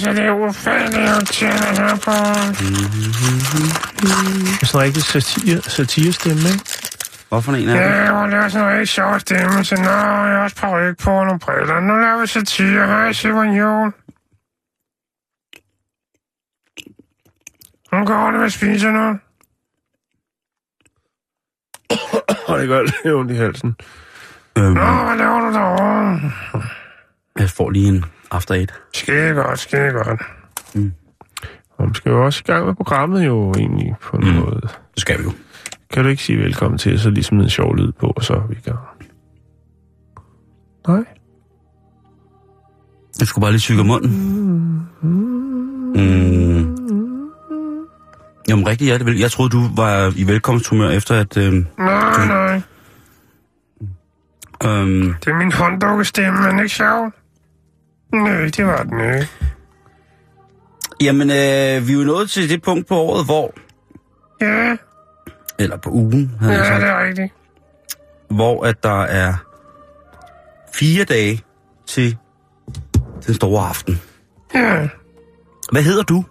Knæser? Det er ufatteligt irriterende at høre på. Det er sådan en rigtig satire, satirestemme, ikke? Hvorfor en af dem? Ja, hun laver sådan en rigtig sjov stemme, så nå, jeg har også paryk på og nogle briller. Nu laver vi satire. Hej, Simon Jul. Nu går det, hvad spiser nu? Og det gør lidt ondt i halsen. Øhm, Nå, hvad laver du derovre? jeg får lige en after eight. Skide godt, skide godt. Og man skal jo også i gang med programmet jo egentlig på en mm. måde. Det skal vi jo. Kan du ikke sige velkommen til, så ligesom en sjov lyd på, og så er vi i gang. Nej. Jeg skulle bare lige syge munden. Mm. Jamen rigtig hjertelig vel. Jeg troede, du var i velkomsthumør efter at... Øhm, Nej, nej. øhm, Det er min hånddukkestemme, men ikke sjov. Nej, det var den ikke. jamen, øh, vi er jo nået til det punkt på året, hvor... Ja, Eller på ugen, havde jeg ja, sagt. det er rigtigt. Hvor at der er fire dage til den store aften. Ja. Hvad hedder du?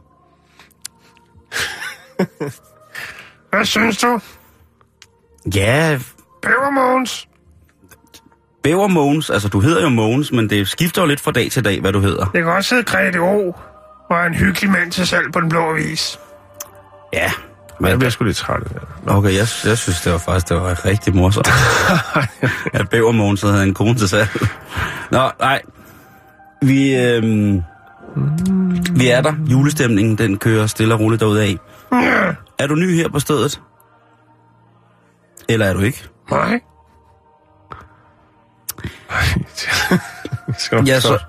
Hvad synes du? Ja, Mogens? Bæver Mogens. Altså, du hedder jo Mogens, men det skifter jo lidt fra dag til dag, hvad du hedder. Det kan også hedde Grete O. Og er en hyggelig mand til salg på den blå avis. Ja. Jeg Men, bliver sgu lidt træt af det. okay, jeg, jeg synes, det var faktisk det var rigtig morsomt. at Bæver Mogens havde en kone til salg. Nå, nej. Vi, øhm, vi er der. Julestemningen, den kører stille og roligt derudad. Ja, Er du ny her på stedet? Eller er du ikke? nej. Jeg skal nok Ja, så...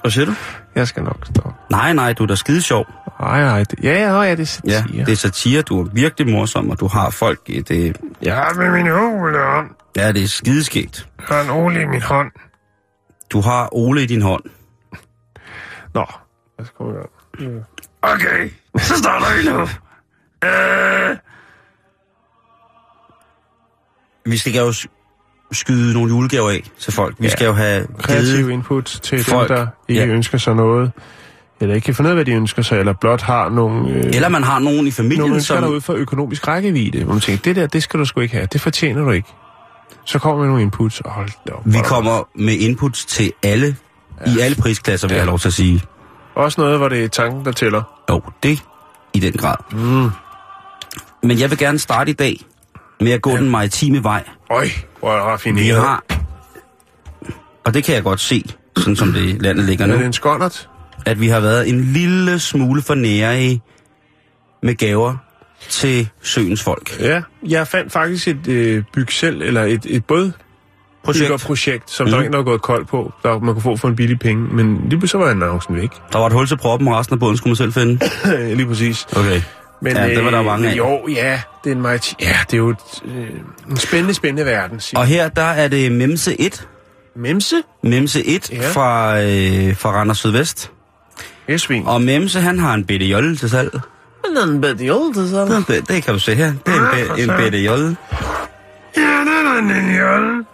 Hvad siger du? Jeg skal nok stoppe. Nej, nej, du er da skide sjov. Nej, nej. Det, ja, ja, ja, det er Ja, satire. det er satire, du er virkelig morsom, og du har folk i det... Jeg har med min ole hånd. Ja, det er skideskægt. Jeg har en ole i min hånd. Du har Ole i din hånd. Nå, lad os komme i gang. Okay, så starter vi nu. Øh, Vi skal jo skyde nogle julegaver af til folk. Vi Ja. skal jo have Kreativ input til folk. dem, der ikke Ja. ønsker sig noget, eller ikke kan finde ud af, hvad de ønsker sig, eller blot har nogle, øh, Eller man har nogen i nogle familien, er som... ude for økonomisk rækkevidde, hvor man tænker, det der, det skal du sgu ikke have, det fortjener du ikke. Så kommer med nogle inputs, og hold da op. Vi er kommer med inputs til alle, i alle prisklasser, vil jeg have lov til at sige. Også noget, hvor det er tanken, der tæller. Jo, det i den grad. Mm. Men jeg vil gerne starte i dag med at gå ja. den maritime vej. Øj, hvor er det Vi raffineret. har... Og det kan jeg godt se, sådan som det landet ligger Er nu. det en skåndert? at vi har været en lille smule for nære med gaver til søens folk. Ja, jeg fandt faktisk et øh, byg selv, eller et, et båd Projekt. projekt, som mm. Mm. der var en, der var gået kold på, der man kunne få for en billig penge. Men lige pludselig var annoncen væk. Der var et hul til proppen, og resten af båden skulle man selv finde. lige præcis. Okay. Men, Ja, det var der mange af. Jo, ja, det er en meget... Ja, det er jo et, øh, en spændende, spændende verden. Sig. Og her, der er det Memse 1. Memse? Memse 1 Ja. fra, øh, fra Randers Sydvest. Esvin. Og Memse, han har en bitte jolle til salg. en bedre jolle til sådan. Det, det kan du se her. Det er en, be, en bitte jolle. ja, det er en jolle.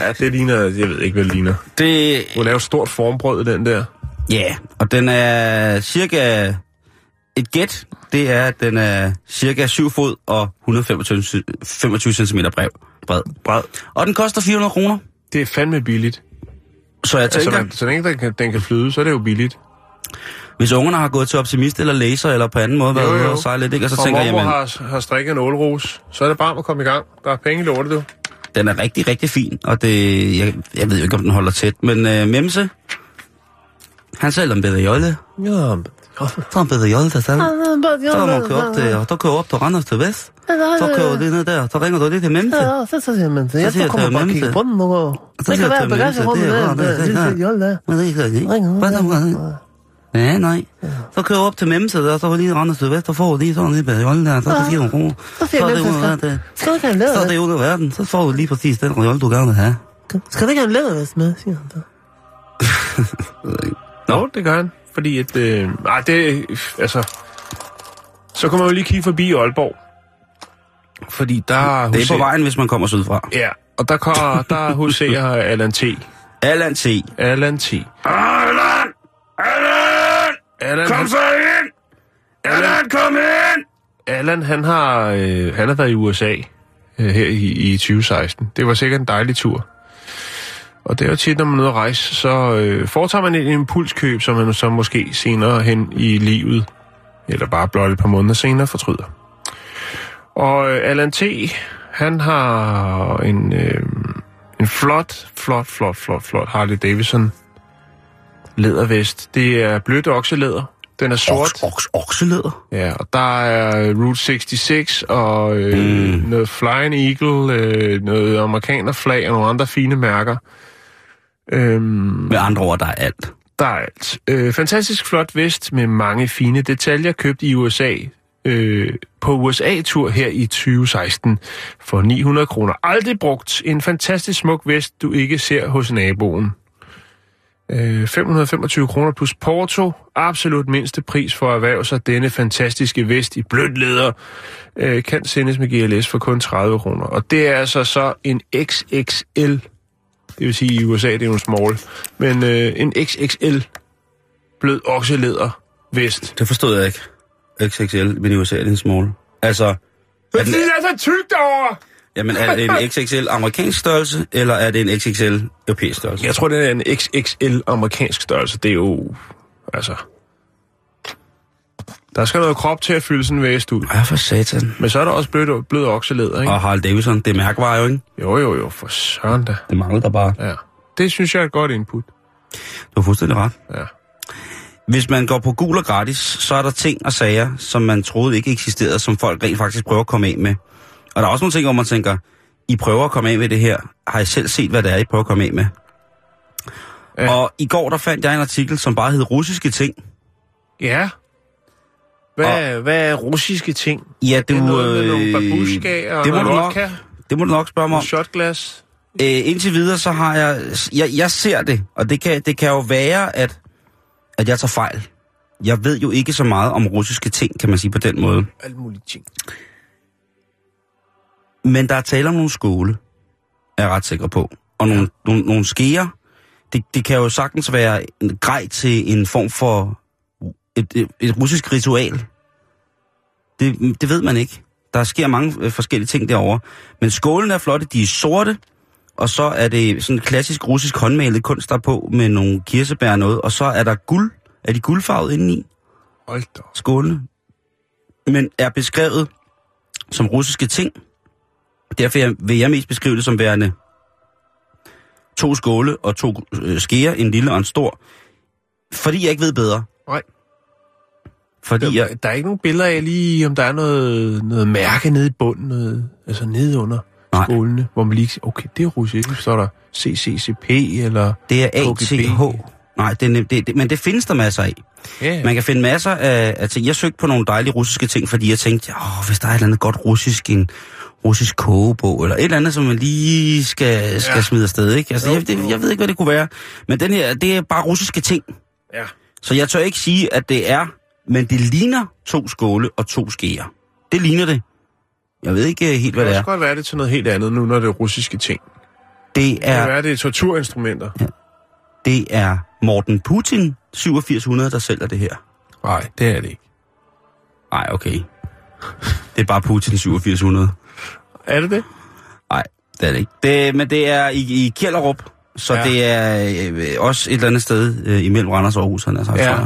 Ja, det ligner... Jeg ved ikke, hvad det ligner. Det, Du laver stort formbrød, den der. ja, og den er cirka... Et gæt, det er, at den er cirka 7 fod og 125 c- 25 cm bred. bred. Bred. Og den koster 400 kroner. Det er fandme billigt. Så jeg Altså, tænker, man, så længe den kan, den kan flyde, så er det jo billigt. hvis ungerne har gået til optimist eller laser eller på anden måde været ude og sejle lidt, ikke? og så Og tænker jeg, jamen, har, har strikket en ålrose, så er det bare at komme i gang. Der er penge i lortet, du. den er rigtig, rigtig fin, og det, jeg, jeg ved jo ikke, om den holder tæt, men øh, Memse, han sælger en bedre jolle. Ja, Så bedre Jolle til selv. Så må du køre op til, og så kører op til Randers til Vest. Så kører lige ned der, så ringer du lige til Memse. Ja, så, siger man, så jeg så kommer jeg bare og kigger Memse. på den, og Så det siger kan jeg til Memse, det er der, rart, det er det det, der. Men det er ikke Hvad så? Ja, nej. Så kører du op til Memse der, så var lige Randers til Vest, så får lige sådan lidt Jolle der, så er det 400 kroner. Så er jeg, det Memse, det. have en Så er det læder? under verden, så får du lige præcis den rolle, du gerne vil have. Skal du ikke have en lædervest med, siger han så. Nå, det gør han. Fordi at... Øh, ej, det... Altså... Så kommer man jo lige kigge forbi Aalborg. Fordi der... Det er på vejen, hvis man kommer sydfra. Ja, og der, kommer, der huserer Allan T. Allan T. Allan T. Allan! Allan! Allan, Kom han, så ind! Allan, kom ind! Allan, han har, øh, han har været i USA øh, her i, i 2016. Det var sikkert en dejlig tur. Og det er jo tit, når man er ude at rejse, så øh, foretager man et impulskøb, som man så måske senere hen i livet, eller bare blot et par måneder senere, fortryder. Og øh, Allan T., han har en, øh, en flot, flot, flot, flot, flot Harley Davidson lædervest. Det er blødt okselæder. Den er sort. Oks, oks, okselæder. Ja, og der er Route 66 og øh, mm. noget Flying Eagle, øh, noget amerikanerflag og nogle andre fine mærker. Øhm, Med andre ord, der er alt. der er alt. Øh, fantastisk flot vest med mange fine detaljer, købt i USA øh, på USA-tur her i 2016 for 900 kroner. Aldrig brugt. En fantastisk smuk vest, du ikke ser hos naboen. Øh, 525 kroner plus porto. Absolut mindste pris for at erhverve sig denne fantastiske vest i blødt læder. Øh, kan sendes med GLS for kun 30 kroner. Og det er altså så en XXL. Det vil sige i USA, det er jo en small. Men øh, en XXL blød okselæder vest. Det forstod jeg ikke. XXL, men i USA er det en small. Altså, er den, Det er så tykt derovre! jamen, er det en XXL amerikansk størrelse, eller er det en XXL europæisk størrelse? Jeg tror, det er en XXL amerikansk størrelse. Det er jo... Altså... Der skal noget krop til at fylde sådan en væst ud. Ja, for satan. Men så er der også blød, blød okselæder, ikke? Og Harley Davidson, det er mærkevarer jo, ikke? Jo, jo, jo, for søren da. Det mangler der bare. Ja. Det synes jeg er et godt input. Du har fuldstændig ret. Ja. Hvis man går på gul og gratis, så er der ting og sager, som man troede ikke eksisterede, som folk rent faktisk prøver at komme af med. Og der er også nogle ting, hvor man tænker, I prøver at komme af med det her. Har I selv set, hvad det er, I prøver at komme af med? Ja. Og i går, der fandt jeg en artikel, som bare hed russiske ting. Ja. Hvad, og, hvad er russiske ting? Ja, Det er du... noget med nogle øh, babushka og det må noget du nok- Det må du nok spørge mig om. shotglas. Øh, indtil videre, så har jeg, jeg... Jeg ser det, og det kan, det kan jo være, at, at jeg tager fejl. Jeg ved jo ikke så meget om russiske ting, kan man sige på den måde. Alle mulige ting. Men der er tale om nogle skåle, er jeg ret sikker på. Og nogle, nogle, nogle skeer. Det, det kan jo sagtens være en grej til en form for et, et, russisk ritual. Det, det ved man ikke. Der sker mange øh, forskellige ting derovre. Men skålene er flotte, de er sorte, og så er det sådan en klassisk russisk håndmalet kunst der er på med nogle kirsebær og noget, og så er der guld. Er de guldfarvet indeni? Hold da. skålene, men er beskrevet som russiske ting. Derfor vil jeg mest beskrive det som værende to skåle og to øh, skeer, en lille og en stor. Fordi jeg ikke ved bedre. Nej. Fordi jeg... Der, er ikke nogen billeder af lige, om der er noget, noget mærke nede i bunden, noget, altså nede under Nej. skålene, hvor man lige okay, det er russisk. Så står der CCCP eller... Det er. ATH. Nej, det er, det, det, men det findes der masser af. Ja, Man kan finde masser af, ting. Jeg søgte på nogle dejlige russiske ting, fordi jeg tænkte, åh, hvis der er et eller andet godt russisk, en russisk kogebog, eller et eller andet, som man lige skal, skal Ja. smide afsted, ikke? Altså, jeg, det, jeg ved ikke, hvad det kunne være. Men den her, det er bare russiske ting. ja. Så jeg tør ikke sige, at det er, men det ligner to skåle og to skeer. Det ligner det. Jeg ved ikke øh, helt, hvad Det det kan er. godt være det til noget helt andet nu, når det er russiske ting. Det Det kan er, være, det er torturinstrumenter. det er Morten Putin, 8700, der sælger det her. Nej, det er det ikke. Nej, okay. Det er bare Putin 8700. Er det det? Nej, det er det ikke. Det, men det er i, i Kjellerup, så Ja. ja. det er øh, også et eller andet sted øh, imellem Randers og Aarhus, han har sagt, Ja.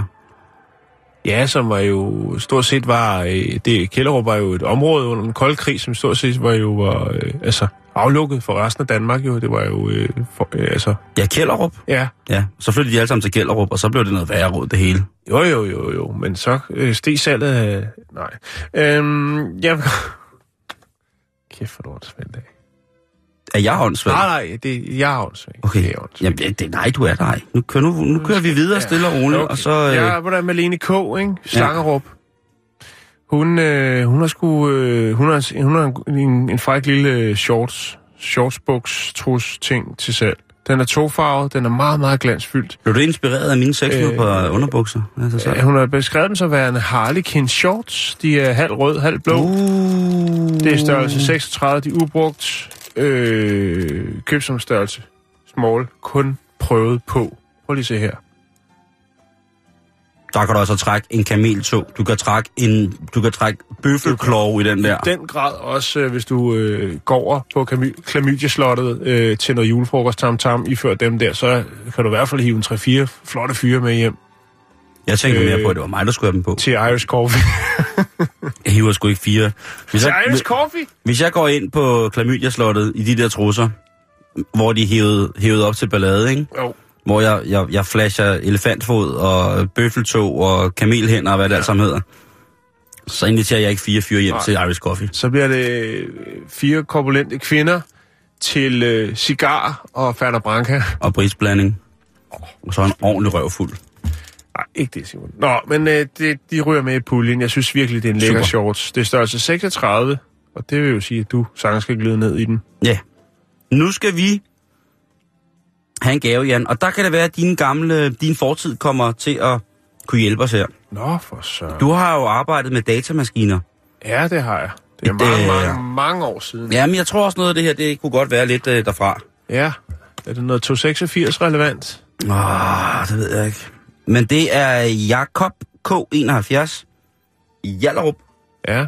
Jeg. Ja, som var jo stort set var... Øh, det, Kjellerup var jo et område under den kolde krig, som stort set var jo var, øh, altså, aflukket for resten af Danmark jo. Det var jo, øh, for, øh, altså, Ja, Kjellerup. ja. Ja, så flyttede de alle sammen til Kjellerup, og så blev det noget værre råd, det hele. Jo, jo, jo, jo, men så øh, steg salget. Nej. Øhm, ja. Kæft, hvor åndssvagt af. Er jeg åndssvagt? Nej, nej, det, jeg er åndssvagt. Okay, Det er åndssvagt. Jamen, det, det, nej, du er ej. Nu, kører, nu, nu kører vi videre stille og roligt, okay. og så... Øh, Ja, hvordan Malene K., ikke? Slangerup. Hun, øh, hun har sgu... Øh, hun har, hun har en, en fræk lille shorts, shortsbuks, trus ting til salg. Den er tofarvet, den er meget, meget glansfyldt. Blev du inspireret af mine seks øh, på underbukser? Altså, så. Ja, hun har beskrevet dem som værende Harlequin shorts. De er halv rød, halv blå. Uh, Det er størrelse 36, de er ubrugt. Øh, køb som størrelse. Small. Kun prøvet på. Prøv lige at se her. Der kan du også trække en kameltog. Du kan trække en, du kan trække bøffelklov i den der. I den grad også, øh, hvis du øh, går over på Klamy- klamydieslottet øh, til noget julefrokost tam tam, iført dem der, så kan du i hvert fald hive en 3-4 flotte fyre med hjem Jeg tænker Øh, mere på, at det var mig, der skulle have dem på. til Irish Coffee. Jeg hiver sgu ikke fire. Hvis til jeg, Irish Coffee? hvis jeg går ind på klamydia-slottet i de der trusser, hvor de hævet, hævet op til ballade, ikke? Jo. hvor jeg, jeg, jeg flasher elefantfod og bøffeltog og kamelhænder og hvad det alt sammen hedder, så inviterer jeg ikke fire fyre hjem Nej. til Irish Coffee. Så bliver det øh, fire korpulente kvinder til øh, cigar og Ferner Branca. Og brisblanding. Og så en ordentlig røvfuld. Nej, ikke det, Simon. Nå, men øh, det, de ryger med i puljen. Jeg synes virkelig, det er en lækker Super. shorts. Det er størrelse 36, og det vil jo sige, at du sagtens skal glide ned i den. Ja. Nu skal vi have en gave, Jan. Og der kan det være, at din gamle, din fortid kommer til at kunne hjælpe os her. Nå, for så. Du har jo arbejdet med datamaskiner. Ja, det har jeg. Det er Et, mange, øh, mange, mange år siden. Ja, men jeg tror også noget af det her, det kunne godt være lidt øh, derfra. Ja. Er det noget 286 relevant? Åh, det ved jeg ikke. Men det er Jakob K71 i Jallerup, Ja.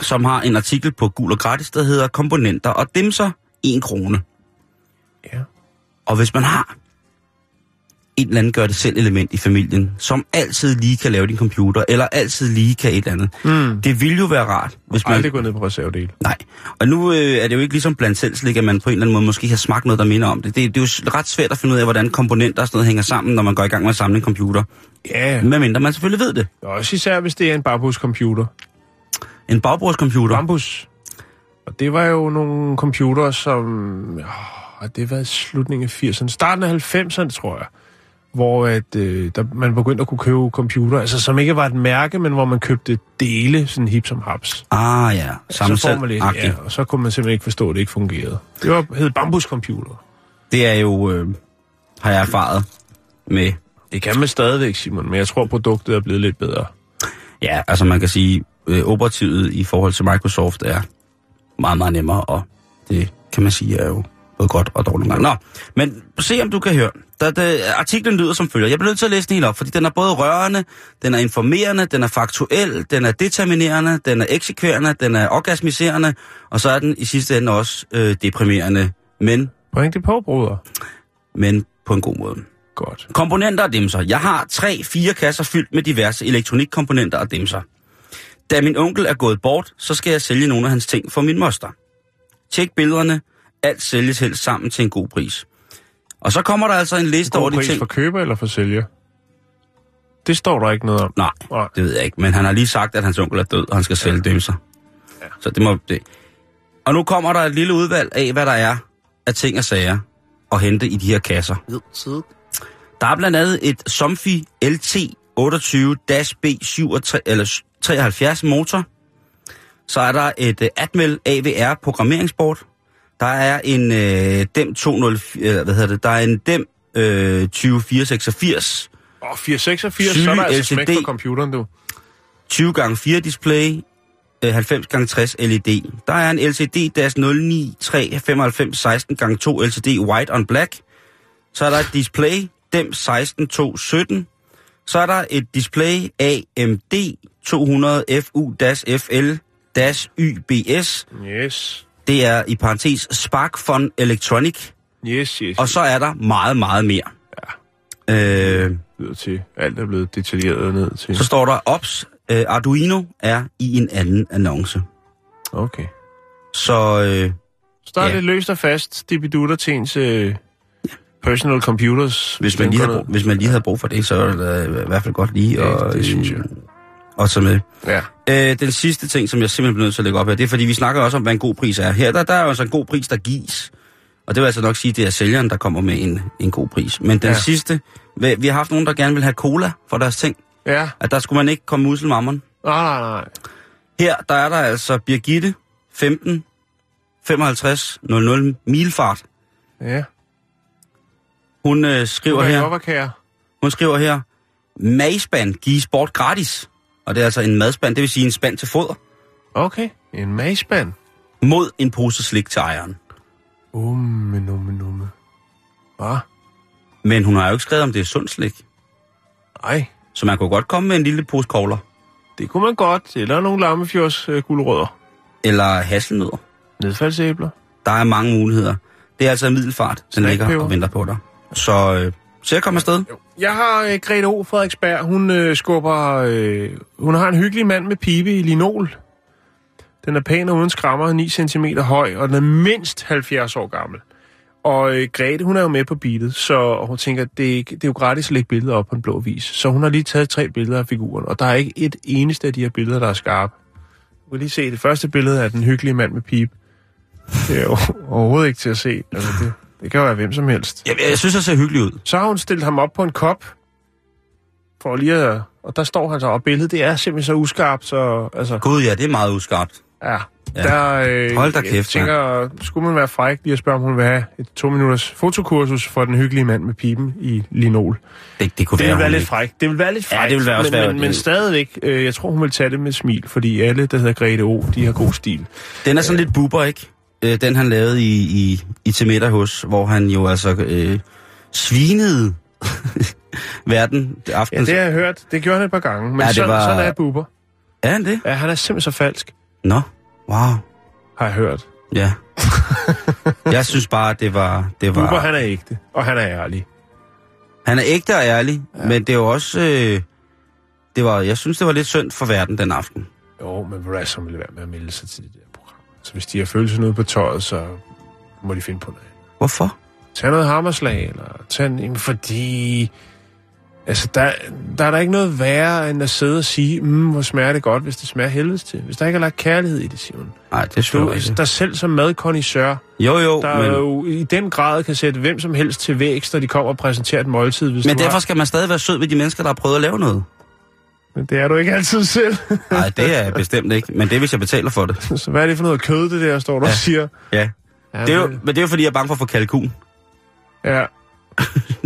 som har en artikel på Gul og Gratis, der hedder Komponenter og dimser 1 krone. Ja. Og hvis man har et eller andet gør det selv element i familien, som altid lige kan lave din computer, eller altid lige kan et eller andet. Mm. Det ville jo være rart, hvis man... Aldrig gå ned på reservedel. Nej. Og nu øh, er det jo ikke ligesom blandt selvslik, at man på en eller anden måde måske har smagt noget, der minder om det. det. Det er jo ret svært at finde ud af, hvordan komponenter og sådan noget hænger sammen, når man går i gang med at samle en computer. Ja. Medmindre man selvfølgelig ved det. Også især, hvis det er en bambuscomputer. En bagbrugscomputer. Bambus. Og det var jo nogle computere, som... Oh, det var slutningen af 80'erne. Starten af 90'erne, tror jeg. Hvor at, øh, der, man begyndte at kunne købe computer, altså som ikke var et mærke, men hvor man købte dele, sådan hip som haps. Ah ja, samme så får man lidt, selv. ja, og så kunne man simpelthen ikke forstå, at det ikke fungerede. Det var, hed bambuscomputer. Det er jo, øh, har jeg erfaret med. Det kan man stadigvæk, Simon, men jeg tror, produktet er blevet lidt bedre. Ja, altså man kan sige, øh, operativet i forhold til Microsoft er meget, meget nemmere, og det kan man sige er jo både godt og dårligt gange. Nå, men se om du kan høre. Der, der, artiklen lyder som følger. Jeg bliver nødt til at læse den helt op, fordi den er både rørende, den er informerende, den er faktuel, den er determinerende, den er eksekverende, den er orgasmiserende, og så er den i sidste ende også øh, deprimerende, men, Bring det på, bruder. men på en god måde. Godt. Komponenter og dimser. Jeg har tre, fire kasser fyldt med diverse elektronikkomponenter og dimser. Da min onkel er gået bort, så skal jeg sælge nogle af hans ting for min moster. Tjek billederne. Alt sælges helst sammen til en god pris. Og så kommer der altså en liste over God de pris ting... for køber eller for sælger? Det står der ikke noget om. Nej, Nej. det ved jeg ikke. Men han har lige sagt, at hans onkel er død, og han skal sælge dimser. Ja. Så det må... Det. Og nu kommer der et lille udvalg af, hvad der er af ting og sager at hente i de her kasser. Der er blandt andet et Somfy LT 28-B73 eller 73 motor. Så er der et uh, Atmel AVR programmeringsbord. Der er en uh, DEM 204, eller hvad hedder det? Der er en DEM uh, 20486 Åh, 486, Syge så er der altså smæk LCD. på computeren, du. 20 x 4 display, øh, 90 x 60 LED. Der er en LCD DAS 09395 16 x 2 LCD white on black. Så er der et display DEM 16217. Så er der et display AMD 200 FU FL YBS. Yes. Det er i parentes SparkFun Electronic. Yes, yes. Og så er der meget, meget mere. Ja. Øh, videre til. Alt er blevet detaljeret ned til. så står der OPS. Øh, Arduino er i en anden annonce. Okay. Så øh, Så der er Ja. lidt løst og fast dibidutter til ens øh, personal computers. Hvis man, lige havde, ned. brug- hvis man lige havde brug for det, så er det i hvert fald godt lige. Ja, og, det synes øh, jeg. Og så med. Ja. Øh, den sidste ting, som jeg simpelthen bliver nødt til at lægge op her, det er fordi, vi snakker også om, hvad en god pris er. Her der, der er jo altså en god pris, der gives. Og det vil altså nok sige, at det er sælgeren, der kommer med en, en god pris. Men den Ja. sidste, vi, har haft nogen, der gerne vil have cola for deres ting. Ja. At der skulle man ikke komme muselmammeren. Nej, nej, nej. Her, der er der altså Birgitte, 15, 55, 00, milfart. Ja. Hun øh, skriver her, hun skriver her, madspand gives bort gratis. Og det er altså en madspand, det vil sige en spand til foder, Okay. En magspand. mod en pose slik til ejeren. Umme, numme, numme. Hvad? Men hun har jo ikke skrevet, om det er sundt slik. Ej, Så man kunne godt komme med en lille pose kogler. det kunne man godt. Eller nogle lammefjords øh, gulerødder. Eller hasselnødder. Nedfaldsæbler. Der er mange muligheder. Det er altså en middelfart, den ligger og venter på dig. Så øh, så jeg kommer afsted. Jeg har øh, Grete O. Frederiksberg. Hun øh, skubber... Øh, hun har en hyggelig mand med pibe i linol. Den er pæn og uden skrammer, 9 cm høj, og den er mindst 70 år gammel. Og øh, Grete, hun er jo med på beatet, så hun tænker, det, er det er jo gratis at lægge billeder op på en blå vis. Så hun har lige taget tre billeder af figuren, og der er ikke et eneste af de her billeder, der er skarpe. Du kan lige se det første billede af den hyggelige mand med pibe. Det er jo overhovedet ikke til at se. Altså, det, det kan jo være hvem som helst. Jeg, jeg synes, det ser hyggeligt ud. Så har hun stillet ham op på en kop, for lige at, og der står han så, og billedet det er simpelthen så uskarpt, så altså, Gud ja, det er meget uskarpt. ja. Ja. Der, øh, Hold da Jeg kæft, tænker, skulle man være fræk lige at spørge, om hun vil have et to-minutters fotokursus for den hyggelige mand med piben i linol. Det, det kunne Det være, være lidt fræk. Det vil være lidt Ja, frækt, det vil være også men, være- men, men stadigvæk, øh, jeg tror, hun vil tage det med smil, fordi alle, der hedder Grete O, de har god stil. Den er sådan lidt buber, ikke? Øh, den han lavede i, i, i middag hos, hvor han jo altså øh, svinede verden det aften. Ja, det har jeg hørt. Det gjorde han et par gange, men Ja, sådan, var- sådan er Bubber. Er han det? Ja, han er simpelthen så falsk, Nå, wow. har jeg hørt. Ja. jeg synes bare, det var... Det var Bubber, han er ægte, og han er ærlig. han er ægte og ærlig, ja. men det er jo også... Øh, det var, jeg synes, det var lidt synd for verden den aften. Jo, men er så vil være med at melde sig til det der. Så hvis de har følelsen ude på tøjet, så må de finde på noget. Hvorfor? Tag noget hammerslag, eller tag en, jamen, fordi... Altså, der, der er der ikke noget værre, end at sidde og sige, mm, hvor smager det godt, hvis det smager helvedes til. Hvis der ikke er lagt kærlighed i det, Simon. Nej, det er Du, ikke. der selv som madkondisør, Jo, jo, der men, jo i den grad kan sætte hvem som helst til vækst, når de kommer og præsenterer et måltid. Hvis men derfor har... skal man stadig være sød ved de mennesker, der har prøvet at lave noget. Men det er du ikke altid selv. Nej, det er jeg bestemt ikke, men det er, hvis jeg betaler for det. så hvad er det for noget kød, det der, står du Ja. og siger? Ja. Ja, Det er jo, men det er jo, fordi jeg er bange for at få kalkun. Ja.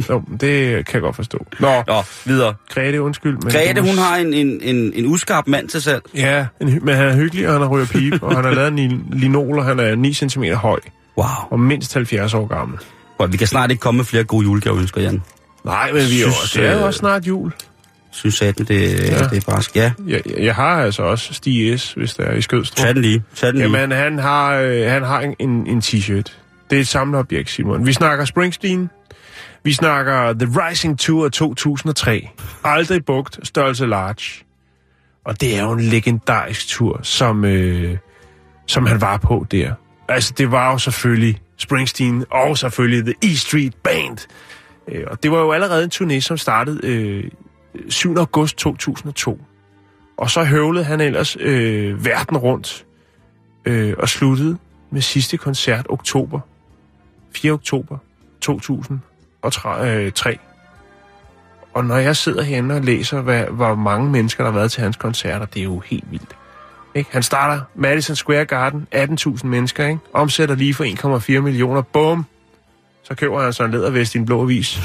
Men det kan jeg godt forstå. Nå, Nå, videre. Grete, undskyld. Men Grete, hun har en, en, en, en uskarp mand til salg. Ja, en, men han er hyggelig, og han har røget pipe, og han har lavet en lin- linol, og han er 9 cm høj, Wow. og mindst 70 år gammel. Godt, vi kan snart ikke komme med flere gode julegaveønsker, Jan. Nej, men vi er jo Synes, også, det er jo øh, også snart jul. Jeg, det, ja. Det er bare... Ja, Jeg, jeg har altså også Stig S, hvis der er i Skødstrup. tag den lige. Tag den lige. Jamen, han har, øh, han har en, en, en t-shirt. Det er et samleobjekt, Simon. Vi snakker Springsteen. Vi snakker The Rising Tour 2003. Aldrig bugt, størrelse large. Og det er jo en legendarisk tur, som, øh, som han var på der. Altså, det var jo selvfølgelig Springsteen, og selvfølgelig The E Street Band. Øh, og det var jo allerede en turné, som startede øh, 7. august 2002. Og så høvlede han ellers øh, verden rundt øh, og sluttede med sidste koncert oktober. 4. oktober 2003. Og når jeg sidder herinde og læser, hvad, hvor mange mennesker, der har været til hans koncerter, det er jo helt vildt. Ikke? Han starter Madison Square Garden, 18.000 mennesker, ikke? omsætter lige for 1,4 millioner. Bum! Så køber han så en lædervest i en blå avis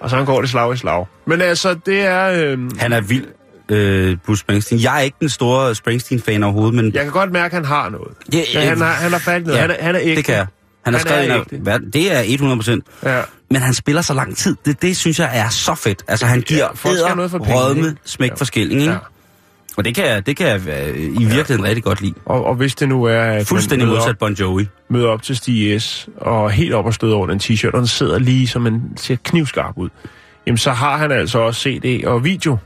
og så går det slag i slag. Men altså, det er... Øh, Han er vild, øh, Bruce Springsteen. Jeg er ikke den store Springsteen-fan overhovedet, men jeg kan godt mærke, at han har noget. Ja, Ja, han, har, han har fat i noget. ja, han, er, han er ægte. det kan jeg. Han har skrevet er en af verden. Det er 100 procent. Ja. Men han spiller så lang tid. Det, det synes jeg er så fedt. Altså, han giver skal have noget for pengene, rødme, smæk Ja. for skilling, ikke? Ja. Og det kan jeg, det kan jeg øh, i virkeligheden rigtig godt lide. Og, og hvis det nu er, at Fuldstændig man modsat op, Bon Jovi. møder op til Stig S, og helt op og støder over den t-shirt, og den sidder lige som en ser knivskarp ud, jamen så har han altså også CD og video,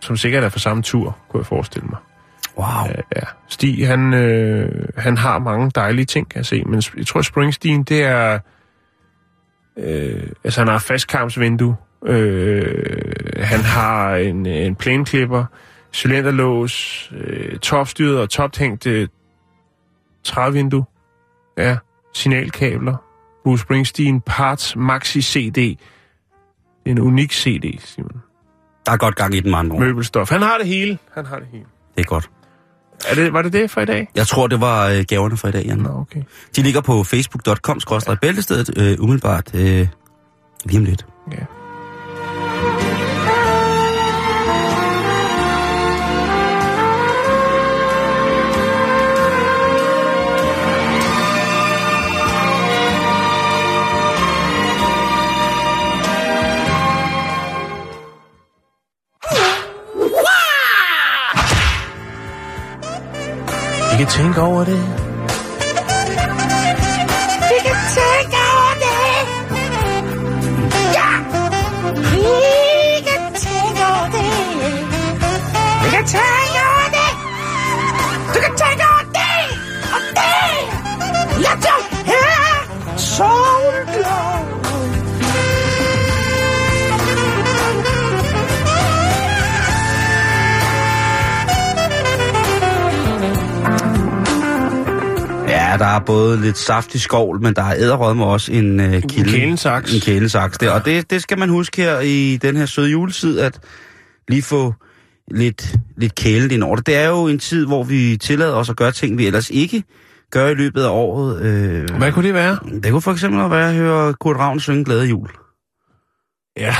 som sikkert er fra samme tur, kunne jeg forestille mig. Wow. Ja, Stig, han, øh, han har mange dejlige ting, jeg se. Men jeg tror, Springsteen, det er... Øh, altså, han har fastkarmsvindue. Øh, han har en, en planeklipper, cylinderlås, øh, topstyret og tophængte trævindue. Ja, signalkabler. Bruce Springsteen Parts Maxi CD. En unik CD, Simon. Der er godt gang i den, andre ord. Møbelstof. Han har det hele. Han har det hele. Det er godt. Er det, var det det for i dag? Jeg tror, det var øh, gaverne for i dag, Jan. Nå, okay. De ligger på facebook.com-bæltestedet øh, umiddelbart øh, lige om lidt. Ja. I kan der er både lidt saftig skovl, men der er æderrød med også en øh, kilde. kælensaks. En kælensaks. Der. Og det, det skal man huske her i den her søde juletid, at lige få lidt, lidt kælet ind over det. Det er jo en tid, hvor vi tillader os at gøre ting, vi ellers ikke gør i løbet af året. Øh, Hvad kunne det være? det kunne for eksempel være at høre Kurt Ravn synge Glade Jul. Ja,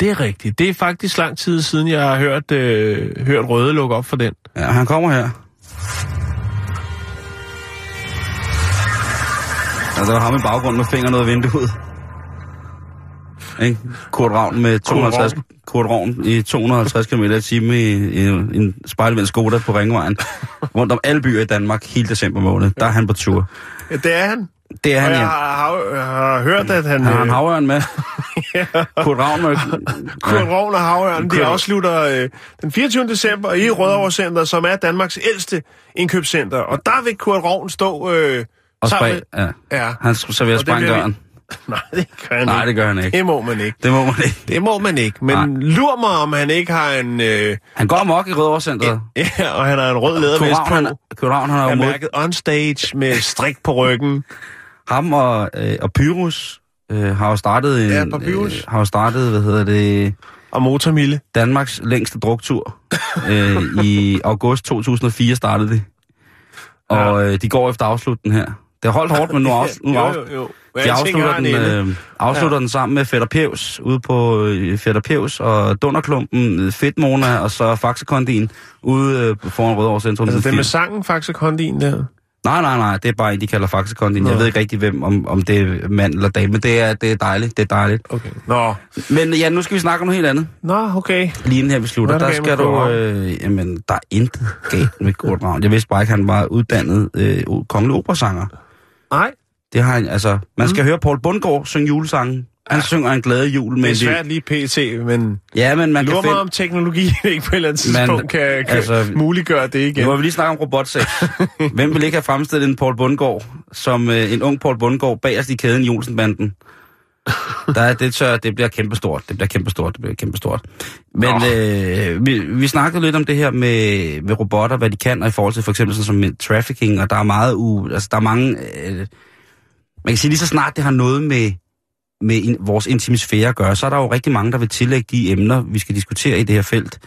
det er rigtigt. Det er faktisk lang tid siden, jeg har hørt, øh, hørt Røde lukke op for den. Ja, han kommer her. Ja, der var ham i baggrunden med fingrene ud af vinduet. Ikke? Kurt Ravn med 250, Kurt Ravn i 250 km i timen i, i en spejlvendt Skoda på Ringvejen. Rundt om alle byer i Danmark hele december måned. Der er han på tur. Ja, det er han. Det er han, Og jeg ja. har, har, har hørt, at han... Han har en øh, havørn med. Kurt Ravn med... Kurt Ravn og Havørn, de afslutter øh, den 24. december i Rødovre Center, som er Danmarks ældste indkøbscenter. Og der vil Kurt Ravn stå øh, Og spring, ja. Ja. Han det bliver sprængdøren. Nej, det gør han Nej, ikke. det gør han ikke. Det må man ikke. Det må man ikke. Det må man ikke. Men Nej. lur mig, om han ikke har en... Øh, Han går amok i Rødovre Centeret. ja, og han har en rød lædervest han, på. Kurt Ravn, han har jo mod, mærket on stage med strik på ryggen. ham og, øh, og Pyrus øh, har jo startet en, Ja, Papyrus. øh, har jo startet, hvad hedder det, Og motormille. Danmarks længste druktur. øh, I august 2004 startede det. Og øh, de går efter afslutningen her. Det holdt hårdt, men nu, af, nu jo, af, jo, jo. de afslutter den, øh, afslutter Ja. den sammen med Fætter Pevs ude på øh, Fætter Pevs og Dunderklumpen, øh, Fedtmona og så Faxekondien ude øh, foran Rødovre Centrum. Altså, det med sangen, Faxe Kondin der. Nej, nej, nej, det er bare en, de kalder Faxekondien. Nå. Jeg ved ikke rigtig, hvem, om, om det er mand eller dame, men det er, det er dejligt, det er dejligt. Okay. Nå, Men ja, nu skal vi snakke om noget helt andet. Nå okay. Lige inden her vi slutter, er der der skal du... Øh, jamen, der er intet galt med Kurt Ravn. Jeg vidste bare ikke, han var uddannet øh, kongelig operasanger. Nej, Det har han, altså... Man skal mm. høre Paul Bundgaard synge julesangen. Han synger en glade jul, det men er svært lige pt, men Ja, men man kan mig finde... om teknologi ikke på et eller andet tidspunkt kan, kan altså, muliggøre det igen. Nu har vi lige snakket om robotsex. Hvem vil ikke have fremstillet en Paul Bundgaard, som øh, en ung Paul Bundgaard bagerst i kæden i Olsenbanden? Der er det tør, det bliver kæmpestort, det bliver kæmpestort, det bliver kæmpestort. Men øh, vi, vi snakkede lidt om det her med, med robotter, hvad de kan, og i forhold til for eksempel sådan som med trafficking, og der er meget u, altså der er mange, øh, man kan sige lige så snart det har noget med, med in, vores intimisfære at gøre, så er der jo rigtig mange, der vil tillægge de emner, vi skal diskutere i det her felt,